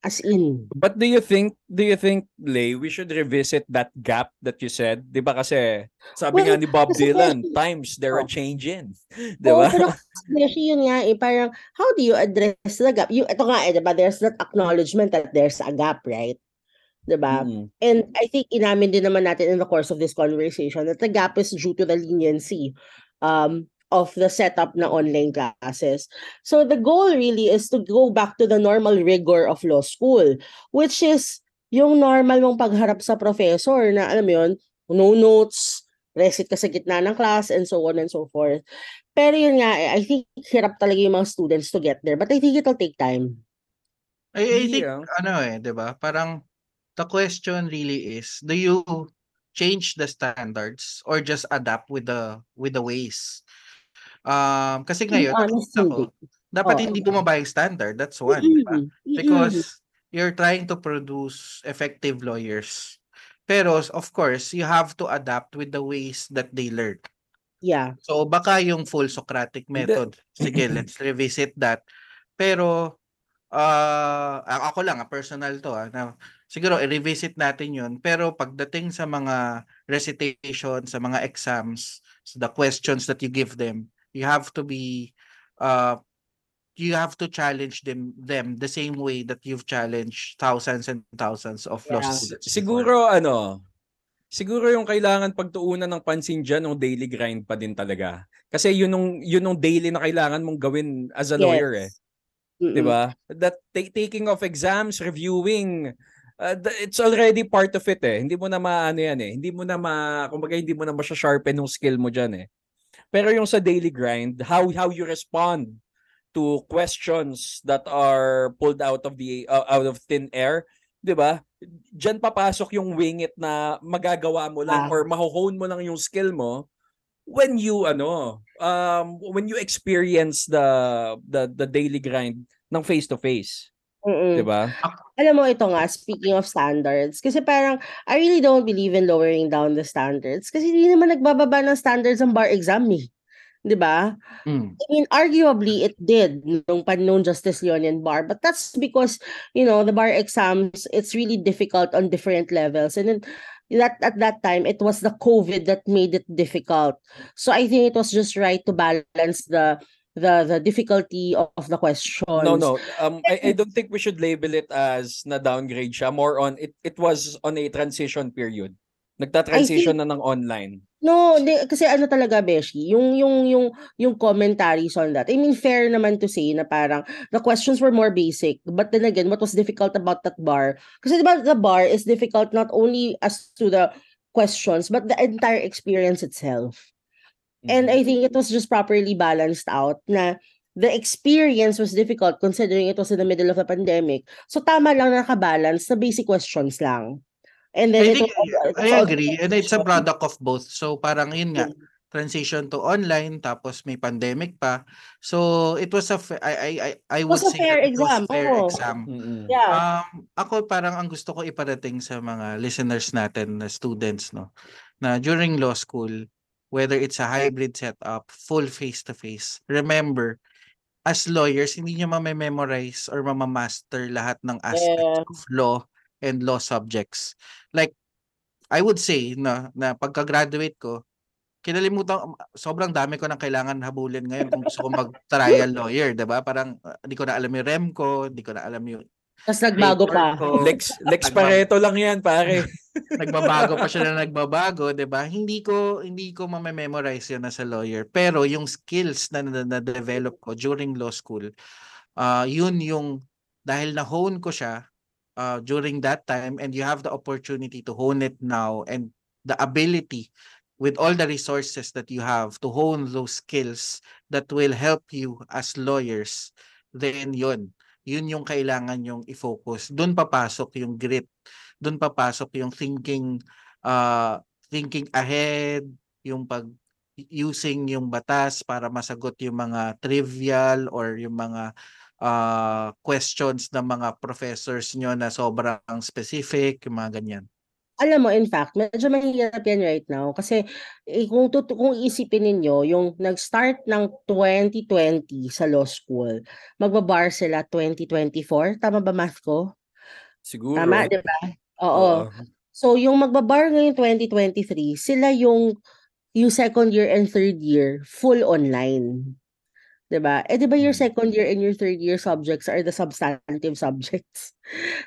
As in, But do you think, do you think, Lay, we should revisit that gap that you said? Di ba kasi, sabi nga Well, ni Bob Dylan, kasi- times there are Oh. changing. Di ba? pero *laughs* kasi yun nga eh, parang how do you address the gap? Yung, ito nga eh, diba, there's that acknowledgement that there's a gap, right? Diba? Mm. And I think inamin din naman natin in the course of this conversation that the gap is due to the leniency um, of the setup na online classes. So the goal really is to go back to the normal rigor of law school, which is yung normal mong pagharap sa professor na alam mo yun, no notes, recit ka sa gitna ng class, and so on and so forth. Pero yun nga, eh, I think hirap talaga yung mga students to get there. But I think it'll take time. I, I think, Yeah. ano eh, di ba? Parang, the question really is, do you change the standards or just adapt with the with the ways? Um, kasi ngayon, honest, nakikita ko, hindi. dapat Oo. hindi bumaba yung standard. That's one, di ba? Because you're trying to produce effective lawyers. Pero, of course, you have to adapt with the ways that they learn. Yeah. So baka yung full Socratic method. Sige, *laughs* let's revisit that. Pero ah a- ako lang, ah, personal to ah, na siguro i-revisit natin 'yun. Pero pagdating sa mga recitation, sa mga exams, sa the questions that you give them, you have to be uh you have to challenge them them the same way that you've challenged thousands and thousands of law Yeah. before. Siguro ano, siguro yung kailangan pagtuunan ng pansin diyan ng daily grind pa din talaga. Kasi yun yung yun yung daily na kailangan mong gawin as a lawyer eh. Mm-mm. 'Di ba? That ta- taking of exams, reviewing, uh, it's already part of it eh. Hindi mo na maano yan eh. Hindi mo na ma kumbaga hindi mo na masya-sharpen yung skill mo diyan eh. Pero yung sa daily grind, how how you respond to questions that are pulled out of the uh, out of thin air, 'di ba? Diyan papasok yung wing it na magagawa mo lang Ah. or maho-hone mo lang yung skill mo when you ano um when you experience the the the daily grind ng face to face, Mm-mm. 'di ba? Alam mo ito nga, speaking of standards, kasi parang I really don't believe in lowering down the standards kasi hindi naman nagbababa ng standards ang bar exam eh. 'Di ba? Mm. I mean, arguably it did nung panahon Justice Leonian Bar, but that's because, you know, the bar exams, it's really difficult on different levels. And then that at that time it was the COVID that made it difficult. So I think it was just right to balance the the the difficulty of, the questions. No, no. Um I, I don't think we should label it as na downgrade siya. More on it it was on a transition period. Nagta-transition na ng online. No, hindi, kasi ano talaga, Beshi, yung, yung, yung, yung commentaries on that. I mean, fair naman to say na parang the questions were more basic. But then again, what was difficult about that bar? Kasi diba, the bar is difficult not only as to the questions, but the entire experience itself. And I think it was just properly balanced out na the experience was difficult considering it was in the middle of a pandemic. So tama lang na nakabalance na basic questions lang. And then I think was- was I agree and it's a product of both. So parang yun nga transition to online tapos may pandemic pa. So it was a fa- I I I, I would was a say fair it was exam, fair oo. exam. Yeah. Um, ako parang ang gusto ko iparating sa mga listeners natin na students, no, na during law school, whether it's a hybrid setup, full face-to-face, remember, as lawyers, hindi nyo mamememorize or mamamaster lahat ng aspects Yeah. of law and law subjects. Like, I would say na, na pagka-graduate ko, kinalimutan, sobrang dami ko nang kailangan habulin ngayon kung gusto ko mag-trial lawyer, 'di ba? Parang uh, hindi ko na alam yung REMCO, hindi ko na alam yung Tapos nagbago pa. ko. Lex Lex Pareto lang 'yan, pare. *laughs* nagbabago pa siya na nagbabago, 'di ba? Hindi ko hindi ko ma-memorize 'yan as a lawyer. Pero yung skills na na-develop ko during law school, uh, yun yung dahil na hone ko siya uh, during that time and you have the opportunity to hone it now and the ability with all the resources that you have to hone those skills that will help you as lawyers, then yun, yun yung kailangan yung i-focus. Doon papasok yung grit. Doon papasok yung thinking uh, thinking ahead, yung pag using yung batas para masagot yung mga trivial or yung mga uh, questions ng mga professors nyo na sobrang specific, yung mga ganyan. Alam mo, in fact, medyo mahirap yan right now kasi eh, kung, tut- kung isipin ninyo, yung nag-start ng 2020 sa law school, magbabar sila 2024. Tama ba math ko? Siguro. Tama, di ba? Oo. So, yung magbabar ngayong 2023, sila yung yung second year and third year full online. 'Di ba? Eh 'di ba your Mm. second year and your third year subjects are the substantive *laughs* subjects,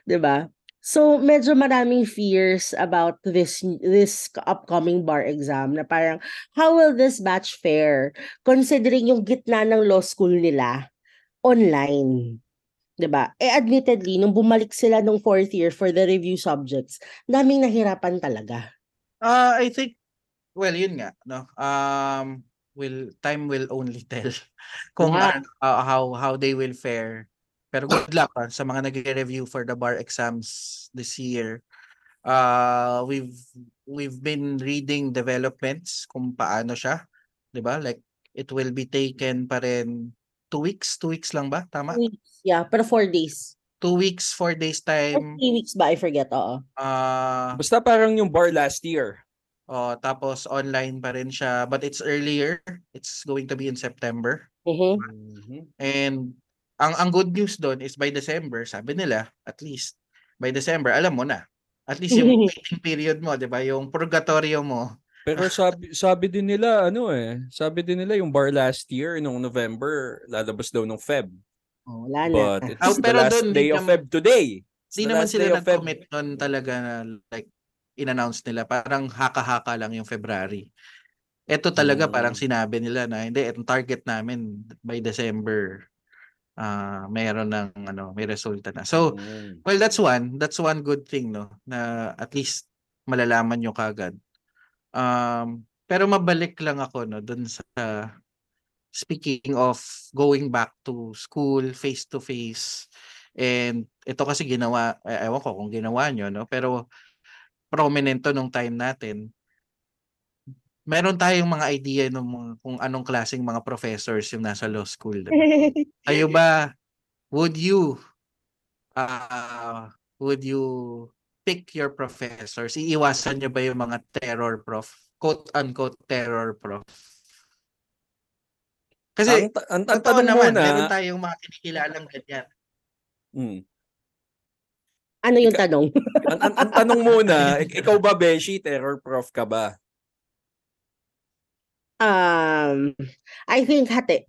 'di ba? So medyo maraming fears about this this upcoming bar exam na parang how will this batch fare considering yung gitna ng law school nila online. 'Di ba? Eh admittedly nung bumalik sila nung fourth year for the review subjects, daming nahirapan talaga. Uh, I think, well, yun nga, no? Um, will time will only tell *laughs* kung Yeah. ano, uh, how how they will fare. Pero good luck ah, sa mga nagre-review for the bar exams this year. Uh, we've we've been reading developments kung paano siya, 'di ba? Like it will be taken pa rin two weeks, two weeks lang ba? Tama? Two weeks, yeah, pero four days. Two weeks, four days Or time. three weeks ba? I forget, oo. Uh, Basta parang yung bar last year. Oh, tapos online pa rin siya, but it's earlier. It's going to be in September. Mhm. Mhm. And ang ang good news doon is by December, sabi nila, at least by December, alam mo na. At least yung *laughs* waiting period mo, 'di ba? Yung purgatorio mo. Pero *laughs* sabi sabi din nila ano eh, sabi din nila yung bar last year nung November lalabas daw nung Feb. Oh, wala na. But it's the pero last dun, day di of naman- Feb today. It's Hindi the naman last sila nag-commit nun talaga na like in-announce nila. Parang haka-haka lang yung February. Ito talaga Mm. parang sinabi nila na hindi, itong target namin by December ah mayroon ng ano, may resulta na. So, Mm. well that's one, that's one good thing no na at least malalaman nyo kagad. Um pero mabalik lang ako no dun sa speaking of going back to school face to face and ito kasi ginawa eh, ewan ko kung ginawa nyo no pero prominent to nung time natin meron tayong mga idea nung mga- kung anong klaseng mga professors yung nasa law school *laughs* kayo ba would you uh, would you pick your professors? Iiwasan nyo ba yung mga terror prof quote unquote terror prof? Kasi ang, ta- ang, ang tanong naman muna, meron tayong mga kinikilalang ganyan. Mm, ano yung tanong? ang, ang, ang tanong muna, ik- ikaw ba, Beshi, terror prof ka ba? Um, I think hati.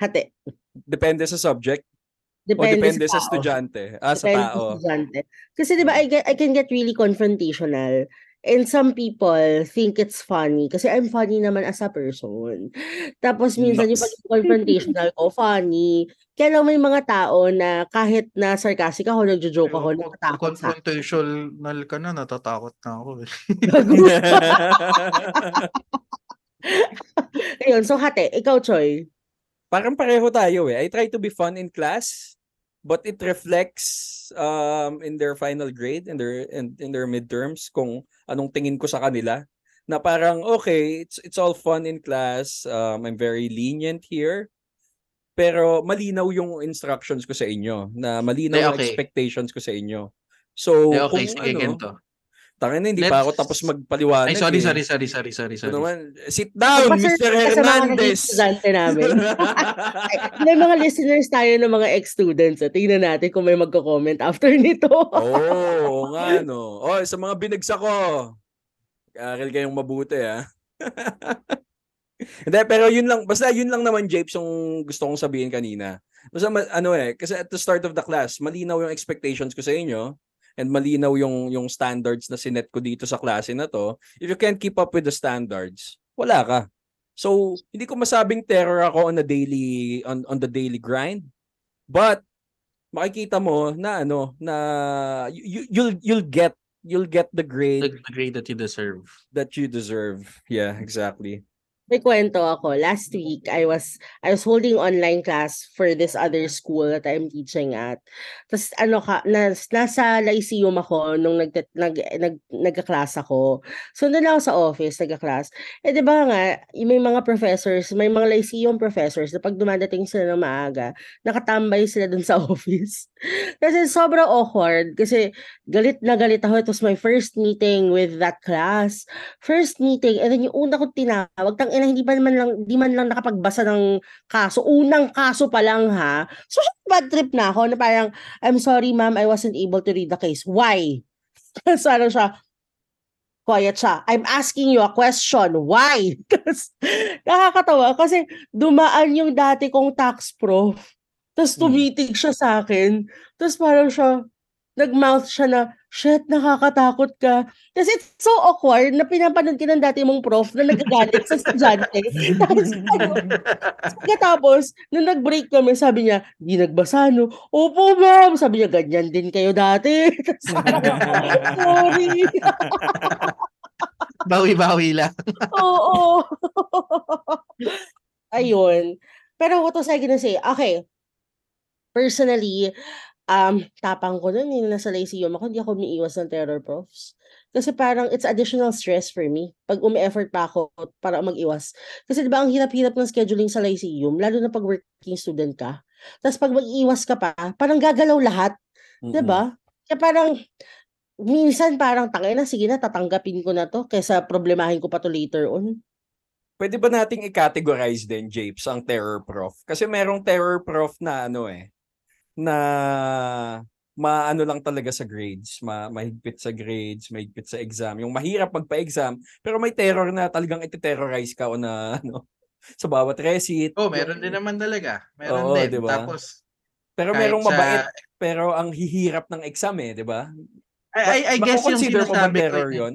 Hati. Depende sa subject o Depende, depende sa tao. estudyante? Ah, sa Depende tao. estudyante. Kasi 'di ba I get I can get really confrontational and some people think it's funny kasi I'm funny naman as a person. Tapos minsan yung Naks. pag confrontational ko funny. Kaya lang may mga tao na kahit na sarcastic ako, nagjo-joke ako, natatakot sa confrontational ka na natatakot na ako eh. *laughs* *laughs* Ayun, so hati, ikaw Choy. Parang pareho tayo eh. I try to be fun in class, but it reflects um in their final grade in their in, in their midterms kung anong tingin ko sa kanila. Na parang okay, it's it's all fun in class. Um I'm very lenient here. Pero malinaw yung instructions ko sa inyo, na malinaw yung okay. expectations ko sa inyo. So, okay, kung sige, ano, ganito. Tangin na, hindi pa ako Let's- tapos magpaliwanag. Ay, sorry, eh. sorry, sorry, sorry, sorry, Ito sorry. naman, sit down, Magpasalamat Mr. Hernandez. estudyante namin. *laughs* Ay, may mga listeners tayo ng mga ex-students. Eh. Tingnan natin kung may magko-comment after *laughs* nito. Oo, oh, nga no. Oh, sa mga binagsak ko. Aral kayong mabuti ah. *laughs* Hindi, pero yun lang, basta yun lang naman, Japes, yung gusto kong sabihin kanina. Basta ano eh, kasi at the start of the class, malinaw yung expectations ko sa inyo and malinaw yung yung standards na sinet ko dito sa klase na to. If you can't keep up with the standards, wala ka. So, hindi ko masabing terror ako on a daily on on the daily grind. But makikita mo na ano na you, you- you'll you'll get you'll get the grade The, the grade that you deserve. that you deserve. Yeah, exactly. May kwento ako. Last week, I was I was holding online class for this other school that I'm teaching at. Tapos ano ka, nas, nasa Lyceum ako nung nag, nag, nag, nagka-class ako. So, doon ako sa office, nagka-class. Eh, di ba nga, may mga professors, may mga Lyceum professors na pag dumadating sila ng maaga, nakatambay sila dun sa *laughs* office. kasi sobrang awkward. Kasi galit na galit ako. It was my first meeting with that class first meeting and then yung una kong tinawag ina hindi pa naman lang di man lang nakapagbasa ng kaso unang kaso pa lang ha? So bad trip na ako na parang I'm sorry ma'am I wasn't able to read the case. Why? *laughs* So ano siya? Quiet siya. I'm asking you a question. Why? *laughs* Kasi nakakatawa. Kasi dumaan yung dati kong tax prof. Tapos Hmm. tumitig siya sa akin. Tapos parang siya nag-mouth siya na, shit, nakakatakot ka. Kasi it's so awkward na pinapanood ka ng dati mong prof na nagagalit sa estudyante. *laughs* Tapos, ano, pagkatapos, nung nag-break kami, sabi niya, di nagbasa, no? Opo, ma'am. Sabi niya, ganyan din kayo dati. *laughs* Sorry. *laughs* Bawi-bawi lang. Oo. Ayun. Pero what was I gonna say? Okay. Personally, um, tapang ko nun, yung nasa Lyceum ako, hindi ako umiiwas ng terror profs. Kasi parang it's additional stress for me pag umi-effort pa ako para mag-iwas. Kasi di ba ang hirap-hirap ng scheduling sa Lyceum, lalo na pag working student ka. Tapos pag mag-iwas ka pa, parang gagalaw lahat. Di Mm-mm. ba? Kaya parang, minsan parang tangay na, sige na, tatanggapin ko na to kaysa problemahin ko pa to later on. Pwede ba nating i-categorize din, Japes, ang terror prof? Kasi merong terror prof na ano eh, na maano lang talaga sa grades, ma mahigpit sa grades, mahigpit sa exam. Yung mahirap magpa-exam, pero may terror na talagang iti-terrorize ka o na *laughs* ano, sa bawat receipt. Oh, meron din naman talaga. Meron Oo, din. di ba? Tapos, Pero merong sa- mabait, pero ang hihirap ng exam eh, di ba? I, I, I guess yung sinasabi ko, yun?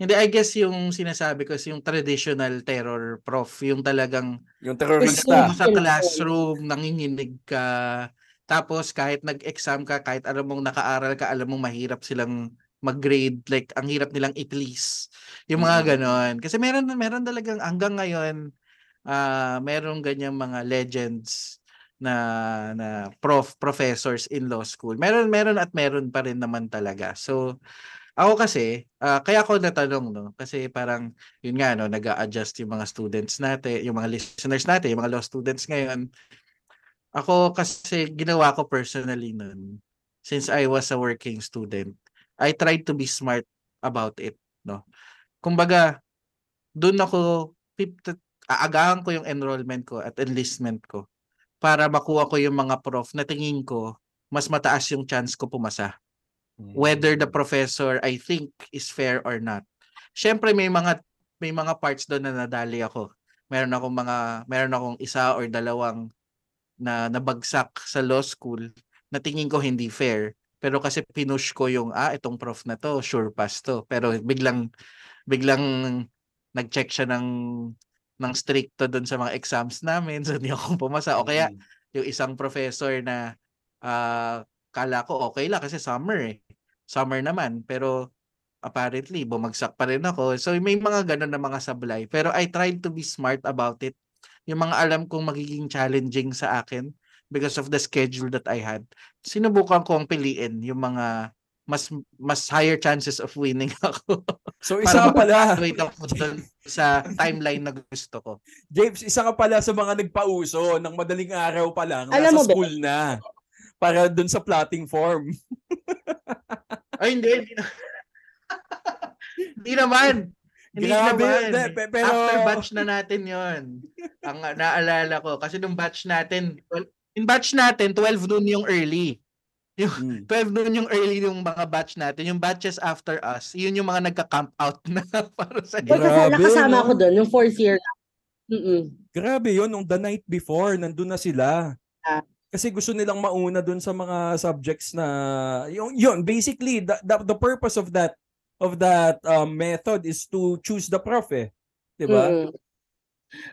hindi, I guess yung sinasabi ko is yung traditional terror prof, yung talagang Yung terrorista. mo sa classroom, nanginginig ka. Tapos kahit nag-exam ka, kahit alam mong nakaaral ka, alam mong mahirap silang mag-grade. Like, ang hirap nilang i-please. Yung mga Mm. ganon. Kasi meron, meron talagang hanggang ngayon, ah meron ganyang mga legends na na prof professors in law school. Meron meron at meron pa rin naman talaga. So ako kasi ah, kaya ako natanong no kasi parang yun nga no nag-a-adjust yung mga students natin, yung mga listeners natin, yung mga law students ngayon. Ako kasi ginawa ko personally nun since I was a working student. I tried to be smart about it, no. Kumbaga doon ako aagahan ko yung enrollment ko at enlistment ko para makuha ko yung mga prof na tingin ko mas mataas yung chance ko pumasa whether the professor I think is fair or not. Syempre may mga may mga parts doon na nadali ako. Meron akong mga meron akong isa or dalawang na nabagsak sa law school na tingin ko hindi fair. Pero kasi pinush ko yung ah itong prof na to, sure pass to. Pero biglang biglang nag-check siya ng ng stricto doon sa mga exams namin *laughs* so hindi ako pumasa o kaya yung isang professor na ah kala ko okay lang kasi summer eh. Summer naman pero apparently bumagsak pa rin ako. So may mga ganun na mga sablay pero I tried to be smart about it. Yung mga alam kong magiging challenging sa akin because of the schedule that I had. Sinubukan kong piliin yung mga mas mas higher chances of winning *laughs* ako. So isa ka pala, Wait ako dun sa timeline na gusto ko. James, isa ka pala sa mga nagpauso ng madaling araw pa lang, Alam nasa mo ba- school na. Para dun sa plotting form. Ay, hindi. Hindi, na- Hindi naman. Hindi Grabe, pe- pero- After batch na natin yon *laughs* Ang naalala ko. Kasi nung batch natin, well, in batch natin, 12 noon yung early. Mm. 12 *laughs* noon yung early yung mga batch natin. Yung batches after us, yun yung mga nagka-camp out *laughs* na para sa kasi Grabe, nakasama no? ako doon, yung fourth year. Mm-mm. Grabe yun, nung the night before, nandun na sila. Ah. Kasi gusto nilang mauna dun sa mga subjects na, yung, yun, basically, the, the, the purpose of that of that um, method is to choose the prof eh. Diba? Mm-mm.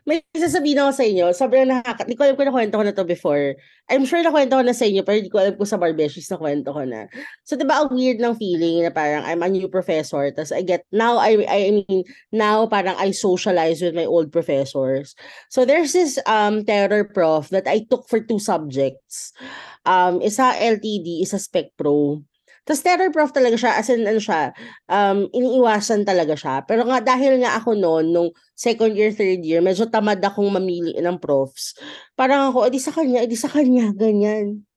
May sasabihin ako sa inyo, sobrang nakaka... Di ko alam kung nakwento ko na to before. I'm sure nakwento ko na sa inyo, pero di ko alam kung sa Barbeshies nakwento ko na. So, di ba, ang weird ng feeling na parang I'm a new professor, tapos I get, now, I, I mean, now parang I socialize with my old professors. So, there's this um terror prof that I took for two subjects. Um, isa LTD, isa Spec Pro. Tapos terror prof talaga siya, as in, ano siya, um, iniiwasan talaga siya. Pero nga, dahil nga ako noon, nung second year, third year, medyo tamad akong mamili ng profs. Parang ako, edi sa kanya, edi sa kanya, ganyan.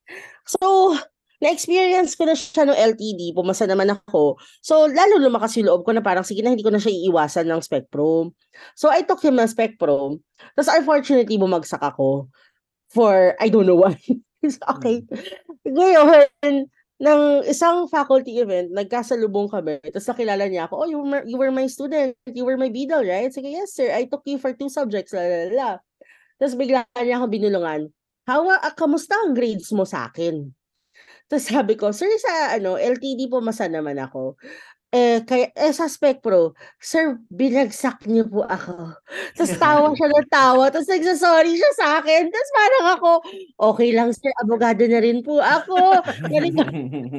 So, na-experience ko na siya no LTD, pumasa naman ako. So, lalo lumakas yung loob ko na parang, sige na, hindi ko na siya iiwasan ng Spec Pro. So, I took him ng Spec Pro. Tapos, unfortunately, bumagsak ako for, I don't know why. *laughs* okay. Ngayon, ng isang faculty event, nagkasalubong kami. Tapos nakilala niya ako, oh, you were, you were my student. You were my bidal, right? Sige, yes, sir. I took you for two subjects. La, la, la. Tapos bigla niya ako binulungan. How, ah, kamusta ang grades mo sa akin? Tapos sabi ko, sir, sa ano, LTD po masa naman ako. Eh, kaya, eh, sa Spec Pro, sir, binagsak niyo po ako. Tapos tawa siya ng tawa. Tapos nagsasorry siya sa akin. Tapos parang ako, okay lang, sir, abogado na rin po ako. Galing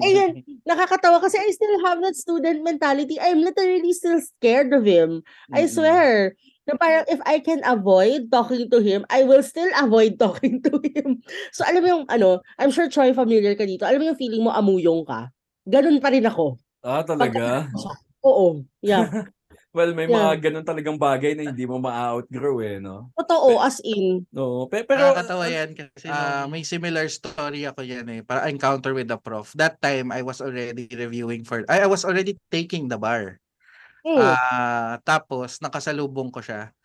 Ayun, nakakatawa kasi I still have that student mentality. I'm literally still scared of him. I swear. Na parang if I can avoid talking to him, I will still avoid talking to him. So alam mo yung ano, I'm sure Troy familiar ka dito. Alam mo yung feeling mo amuyong ka. Ganun pa rin ako. Ah, talaga? *laughs* Oo. Yeah. *laughs* Well, may Yeah. mga ganun talagang bagay na hindi mo ma-outgrow eh, no? Totoo, as in. No, pe- pero Nakakatawa yan kasi ah, may similar story ako yan eh. Para encounter with the prof. That time, I was already reviewing for, I, I was already taking the bar. Hmm. Ah, tapos, nakasalubong ko siya.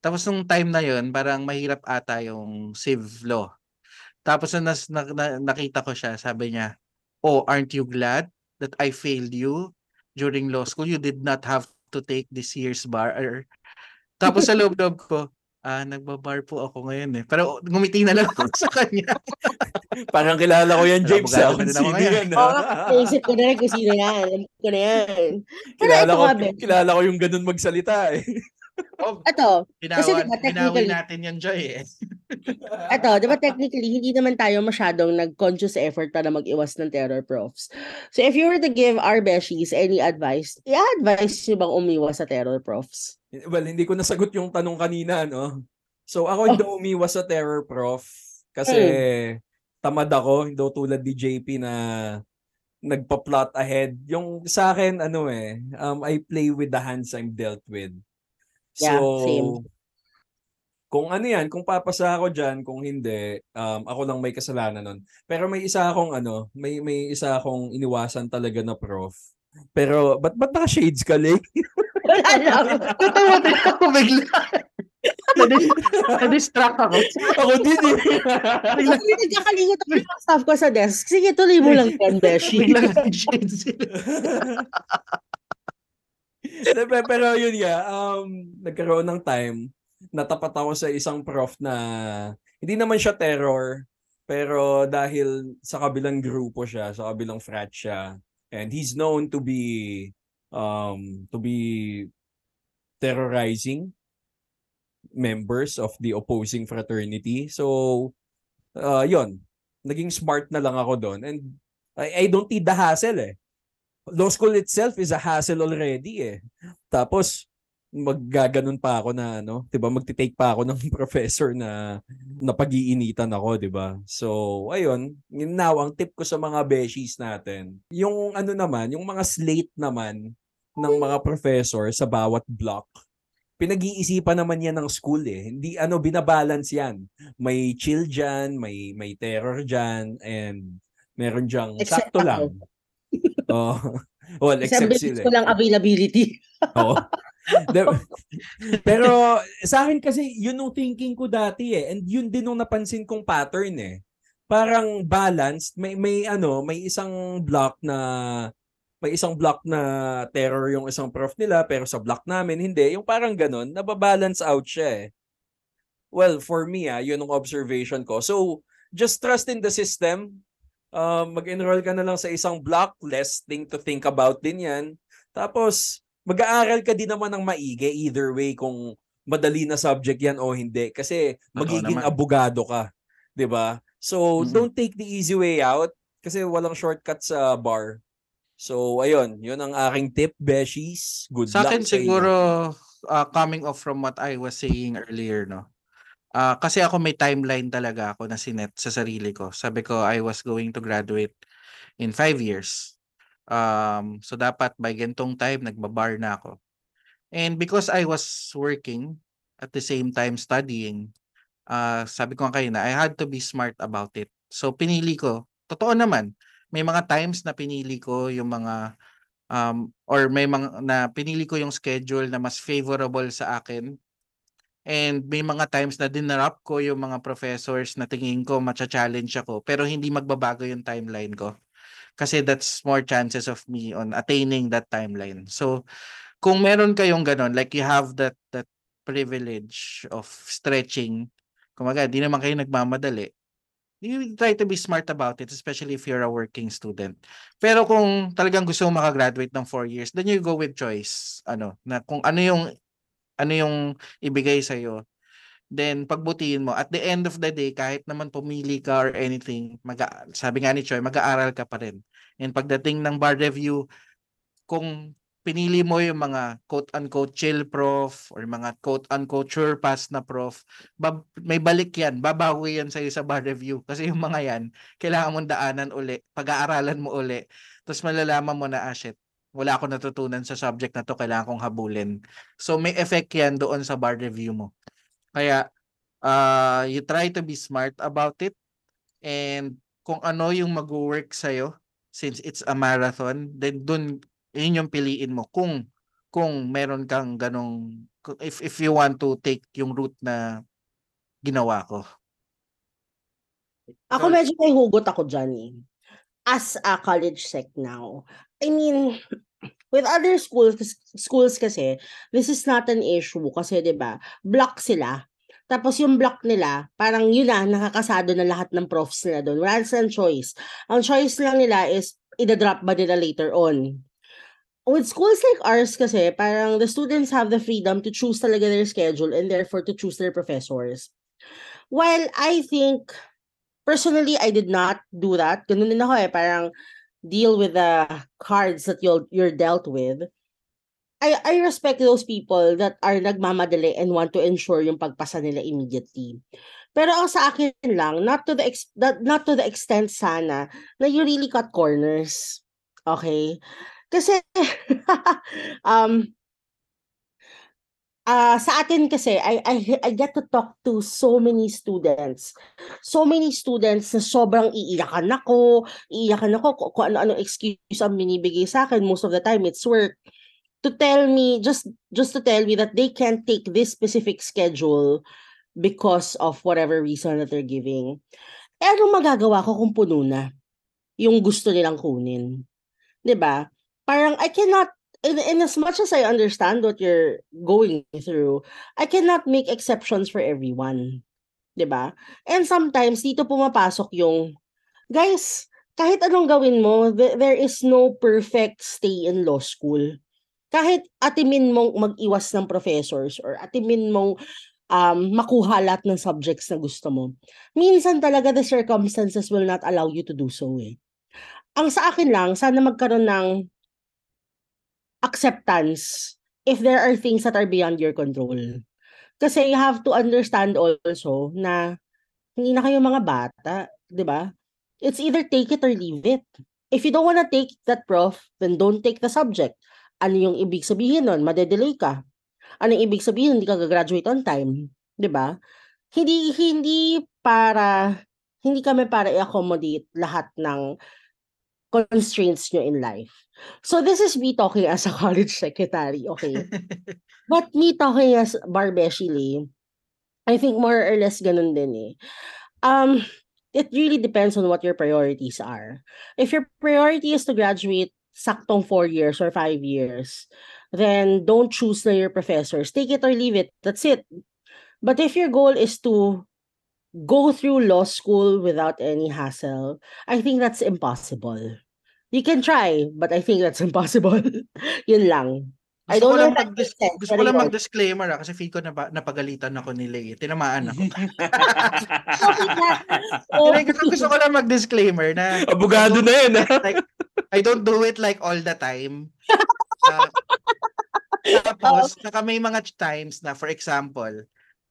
Tapos nung time na yun, parang mahirap ata yung civ law. Tapos nung nas, na, na- nakita ko siya, sabi niya, Oh, aren't you glad that I failed you during law school? You did not have to take this year's bar. Tapos sa loob-loob ko, ah, nagbabar po ako ngayon eh. Pero ngumiti na lang ako sa kanya. *laughs* Parang kilala ko yan, James. Ah, Kung din ako sino ngayon. yan. Oo, ah. naisip ko na rin kung sino yan. Alam ko na yan. Pero kilala ito ko, kilala ko yung ganun magsalita eh. Oh, Ito, binawan, diba, binawi technically- natin yung Joy eh. *laughs* ito, di ba technically, hindi naman tayo masyadong nag-conscious effort para mag-iwas ng terror profs. So if you were to give our beshies any advice, i-advise nyo bang umiwas sa terror profs? Well, hindi ko nasagot yung tanong kanina, no? So ako hindi umiwas sa terror prof kasi tamad ako, hindi ako tulad ni JP na nagpa-plot ahead. Yung sa akin, ano eh, um, I play with the hands I'm dealt with. Yeah, so, same. kung ano yan, kung papasa ako dyan, kung hindi, um, ako lang may kasalanan nun. Pero may isa akong ano, may may isa akong iniwasan talaga na prof. Pero, ba't, ba't naka-shades ka, Lake? Wala lang. Tatawa din ako bigla. Nadis- Na-distract ako. ako din eh. Bigla, nagkakalingot ako yung staff ko sa desk. Sige, tuloy mo lang yan, Beshi. bigla sila. *laughs* Hindi, pe- Pero yun nga, um, nagkaroon ng time, natapat ako sa isang prof na hindi naman siya terror, pero dahil sa kabilang grupo siya, sa kabilang frat siya, and he's known to be um to be terrorizing members of the opposing fraternity. So, uh, yun, naging smart na lang ako doon. And I, I don't need the hassle eh law school itself is a hassle already eh. Tapos maggaganon pa ako na ano, 'di ba? Magti-take pa ako *laughs* ng professor na napag-iinitan ako, 'di ba? So, ayun, yun now ang tip ko sa mga beshies natin. Yung ano naman, yung mga slate naman ng mga professor sa bawat block. Pinag-iisipan naman yan ng school eh. Hindi ano binabalance yan. May chill diyan, may may terror diyan and meron diyang Except sakto ako. lang. Oh. Well, except sila. ko lang availability. Oo. *laughs* Pero *laughs* sa akin kasi yun yung thinking ko dati eh. And yun din yung napansin kong pattern eh. Parang balanced, may may ano, may isang block na may isang block na terror yung isang prof nila pero sa block namin hindi. Yung parang ganun, nababalance out siya eh. Well, for me ah, yun yung observation ko. So, just trust in the system. Um, mag-enroll ka na lang sa isang block, less thing to think about din yan. Tapos, mag-aaral ka din naman ng maigi either way kung madali na subject yan o hindi kasi magiging abogado ka, 'di ba? So Mhm. don't take the easy way out kasi walang shortcut sa bar. So ayun, 'yun ang aking tip, beshies. Good Sa luck akin sa inyo. siguro uh, coming off from what I was saying earlier no. Ah, kasi ako may timeline talaga ako na sinet sa sarili ko. Sabi ko I was going to graduate in five years. Um, so dapat by gantong time nagbabar na ako. And because I was working at the same time studying, ah sabi ko nga kayo na I had to be smart about it. So pinili ko, totoo naman, may mga times na pinili ko yung mga um, or may mga na pinili ko yung schedule na mas favorable sa akin. And may mga times na dinarap ko yung mga professors na tingin ko matcha-challenge ako pero hindi magbabago yung timeline ko. Kasi that's more chances of me on attaining that timeline. So kung meron kayong ganon, like you have that that privilege of stretching, kumaga, di naman kayo nagmamadali, you try to be smart about it, especially if you're a working student. Pero kung talagang gusto mo makagraduate ng four years, then you go with choice. Ano, na kung ano yung ano yung ibigay sa iyo. Then pagbutihin mo at the end of the day kahit naman pumili ka or anything, mag sabi nga ni Choi, mag-aaral ka pa rin. And pagdating ng bar review, kung pinili mo yung mga quote-unquote chill prof or mga quote-unquote sure pass na prof, bab- may balik yan, babawi yan sa'yo sa bar review. Kasi yung mga yan, kailangan mong daanan uli, pag-aaralan mo uli, tapos malalaman mo na, ah shit, wala akong natutunan sa subject na to, kailangan kong habulin. So may effect yan doon sa bar review mo. Kaya, uh, you try to be smart about it and kung ano yung mag-work sa'yo, since it's a marathon, then dun, yun yung piliin mo. Kung, kung meron kang ganong, if, if you want to take yung route na ginawa ko. Ako medyo may hugot ako dyan eh. As a college sec now, I mean, with other schools, schools kasi, this is not an issue kasi 'di ba block sila. Tapos yung block nila, parang yun na, nakakasado na lahat ng profs nila doon. Wala silang choice. Ang choice lang nila is, ida-drop ba nila later on. With schools like ours kasi, parang the students have the freedom to choose talaga their schedule and therefore to choose their professors. While I think, personally, I did not do that. Ganun din ako eh, parang deal with the cards that you'll, you're dealt with. I, I respect those people that are nagmamadali and want to ensure yung pagpasa nila immediately. Pero ang sa akin lang, not to the ex, that, not to the extent sana na you really cut corners. Okay? Kasi *laughs* um ah sa atin kasi I, I I get to talk to so many students. So many students na sobrang iiyakan ako, iiyakan ako kung, kung ano-ano excuse ang binibigay sa akin most of the time it's work to tell me just just to tell me that they can't take this specific schedule because of whatever reason that they're giving. Eh anong magagawa ko kung puno na yung gusto nilang kunin? 'Di ba? Parang I cannot in, in as much as I understand what you're going through, I cannot make exceptions for everyone. 'Di ba? And sometimes dito pumapasok yung guys, kahit anong gawin mo, th- there is no perfect stay in law school. Kahit atimin mong mag-iwas ng professors or atimin mong um, makuha lahat ng subjects na gusto mo. Minsan talaga the circumstances will not allow you to do so eh. Ang sa akin lang, sana magkaroon ng acceptance if there are things that are beyond your control. Kasi you have to understand also na hindi na kayo mga bata, 'di ba? It's either take it or leave it. If you don't wanna take that prof, then don't take the subject. Ano yung ibig sabihin nun? Madedelay ka. Ano yung ibig sabihin? Hindi ka gagraduate on time. 'Di ba? Hindi hindi para hindi kami para i-accommodate lahat ng constraints nyo in life. So this is me talking as a *laughs* college secretary, okay? *laughs* But me talking as Barbeshi Lee, I think more or less ganun din eh. Um, it really depends on what your priorities are. If your priority is to graduate saktong four years or five years, then don't choose na your professors. Take it or leave it. That's it. But if your goal is to go through law school without any hassle, I think that's impossible. You can try, but I think that's *laughs* impossible. Yun lang. I Gusto ko don't know makes sense, gusto ko lang mag-disclaimer ah, kasi feel ko na napagalitan ako ni Lay. Tinamaan ako. *laughs* Oh, ko- gusto ko lang mag-disclaimer na Abogado na yun, ha? like I don't do it like all the time. Ah, *laughs* tapos, saka may mga times na for example,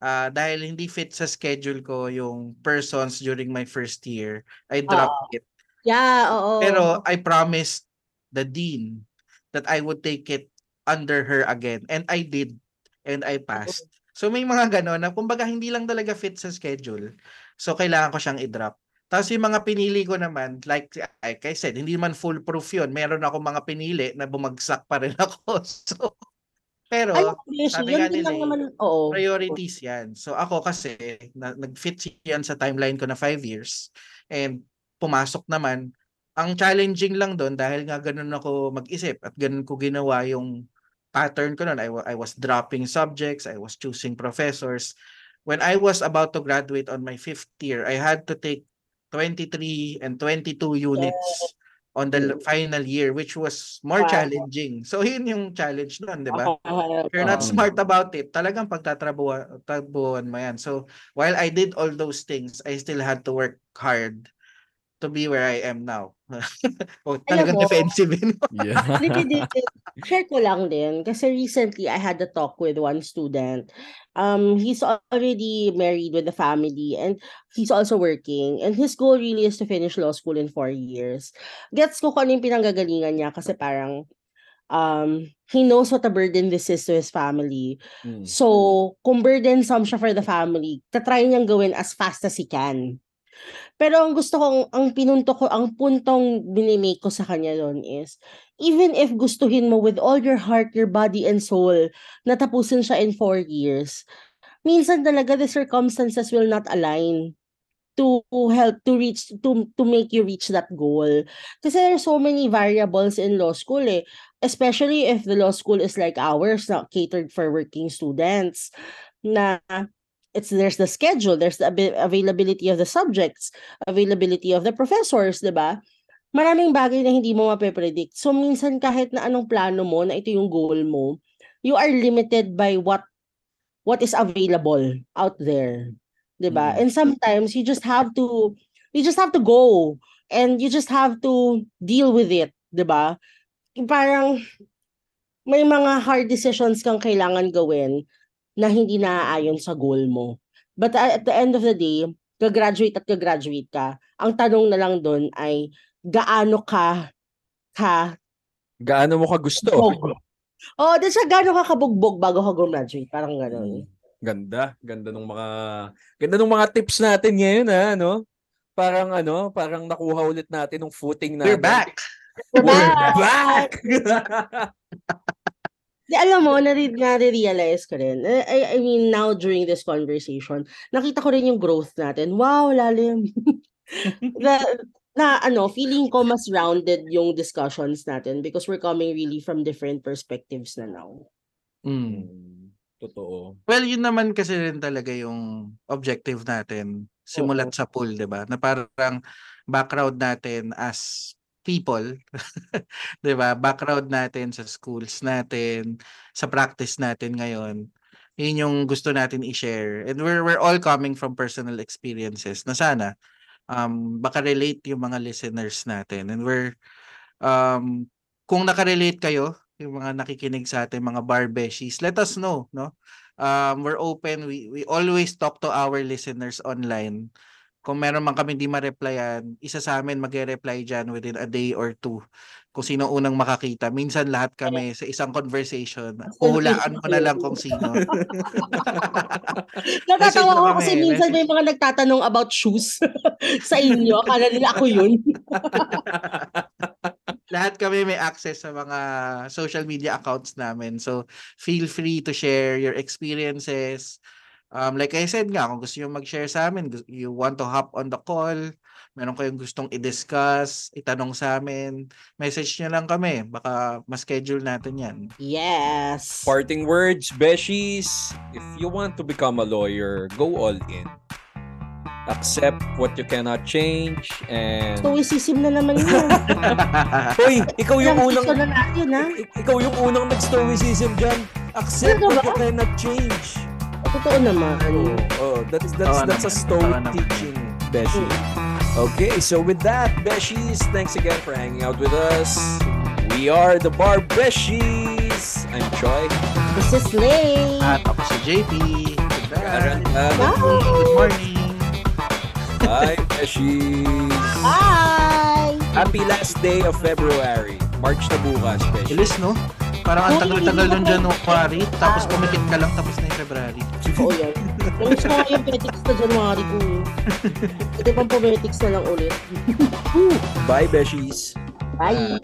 ah dahil hindi fit sa schedule ko yung persons during my first year, I dropped it. yeah, oo. Pero I promised the dean that I would take it under her again. And I did. And I passed. So may mga ganon na kumbaga hindi lang talaga fit sa schedule. So kailangan ko siyang i-drop. Tapos yung mga pinili ko naman, like, like I said, hindi man foolproof yun. Meron ako mga pinili na bumagsak pa rin ako. *laughs* So, pero, Ay, sabi nga nila lang eh, naman, oo. priorities yan. So ako kasi, na, nag-fit yan sa timeline ko na five years. And pumasok naman. Ang challenging lang doon dahil nga ganun ako mag-isip at ganun ko ginawa yung pattern ko noon. I, I was dropping subjects, I was choosing professors. When I was about to graduate on my fifth year, I had to take 23 and 22 units on the l- final year which was more Wow. challenging. So *laughs* yun yung challenge noon, 'di ba? *laughs* If you're not Oo. smart about it, talagang pagtatrabuhan mo yan. So, while I did all those things, I still had to work hard to be where I am now. *laughs* o, talagang mo, defensive yun. *laughs* Yeah. Hindi, hindi. Share ko lang din. Kasi recently, I had a talk with one student. Um, he's already married with a family and he's also working. And his goal really is to finish law school in four years. Gets ko kung ano yung pinanggagalingan niya kasi parang um, he knows what a burden this is to his family. Mm. So, kung burdensome siya for the family, tatry niyang gawin as fast as he can. Pero ang gusto kong, ang pinunto ko, ang puntong binimake ko sa kanya doon is, even if gustuhin mo with all your heart, your body, and soul, natapusin siya in four years, minsan talaga the circumstances will not align to help to reach to to make you reach that goal. Kasi there are so many variables in law school eh especially if the law school is like ours na catered for working students na it's there's the schedule, there's the abi- availability of the subjects, availability of the professors, 'di ba? Maraming bagay na hindi mo mape-predict. So minsan kahit na anong plano mo, na ito yung goal mo, you are limited by what what is available out there. 'Di ba? Mm. And sometimes you just have to you just have to go and you just have to deal with it, 'di ba? Parang may mga hard decisions kang kailangan gawin na hindi naaayon sa goal mo. But at the end of the day, gagraduate at gagraduate ka. Ang tanong na lang doon ay gaano ka ka Gaano mo ka gusto? bog. Oh, di siya gaano ka kabugbog bago ka graduate, parang gano'n. Ganda, ganda ng mga ganda ng mga tips natin ngayon ha, no? Parang ano, parang nakuha ulit natin ng footing natin. We're back. We're Diba? back. *laughs* Di alam mo, nare- nare-realize ko rin. I, I- I mean, now during this conversation, nakita ko rin yung growth natin. Wow, lalim. *laughs* na, na ano, feeling ko mas rounded yung discussions natin because we're coming really from different perspectives na now. Mm. Totoo. Well, yun naman kasi rin talaga yung objective natin simulat sa pool, 'di ba? Na parang background natin as people, *laughs* 'di ba? Background natin sa schools natin, sa practice natin ngayon. Yun yung gusto natin i-share. And we're we're all coming from personal experiences na sana um baka relate yung mga listeners natin. And we're um kung nakarelate kayo, yung mga nakikinig sa ating mga bar beshies, let us know, no? Um, we're open. We we always talk to our listeners online. Kung meron man kami di ma-replyan, isa sa amin magre-reply dyan within a day or two. Kung sino unang makakita. Minsan lahat kami sa isang conversation. Huhulaan mo na lang kung sino. *laughs* Natatawa ko kami, kasi minsan may mga nagtatanong about shoes *laughs* sa inyo. Akala nila ako yun. *laughs* lahat kami may access sa mga social media accounts namin. So, feel free to share your experiences. Um, like I said nga, kung gusto nyo mag-share sa amin, you want to hop on the call, meron kayong gustong i-discuss, itanong sa amin, message nyo lang kami. Baka ma-schedule natin yan. Yes. Parting words, Beshies. If you want to become a lawyer, go all in. Accept what you cannot change and Stoicism na naman yun. *laughs* Hoy, ikaw yung unang na natin, ha? ik- ikaw yung unang nag-stoicism dyan. Accept Ano what you cannot change. Totoo naman. Oh, oh that's that's Oo that's a naman. stoic Oo teaching, Beshi. Okay, so with that, Beshies, thanks again for hanging out with us. We are the Bar Beshies. I'm Choi. This is Lay. At ako si JP. Good. Bye, Good morning. Bye Beshies. Bye! Happy last day of February. March na bukas, Beshies. Ilis, no? Parang ang tagal-tagal pa- January, tapos Ah. pumikit ka lang, tapos na yung February. Oo yan. Namiss ko yung petics na January ko. eh. Pwede pang pumetics na lang ulit. Bye, Beshies. Bye!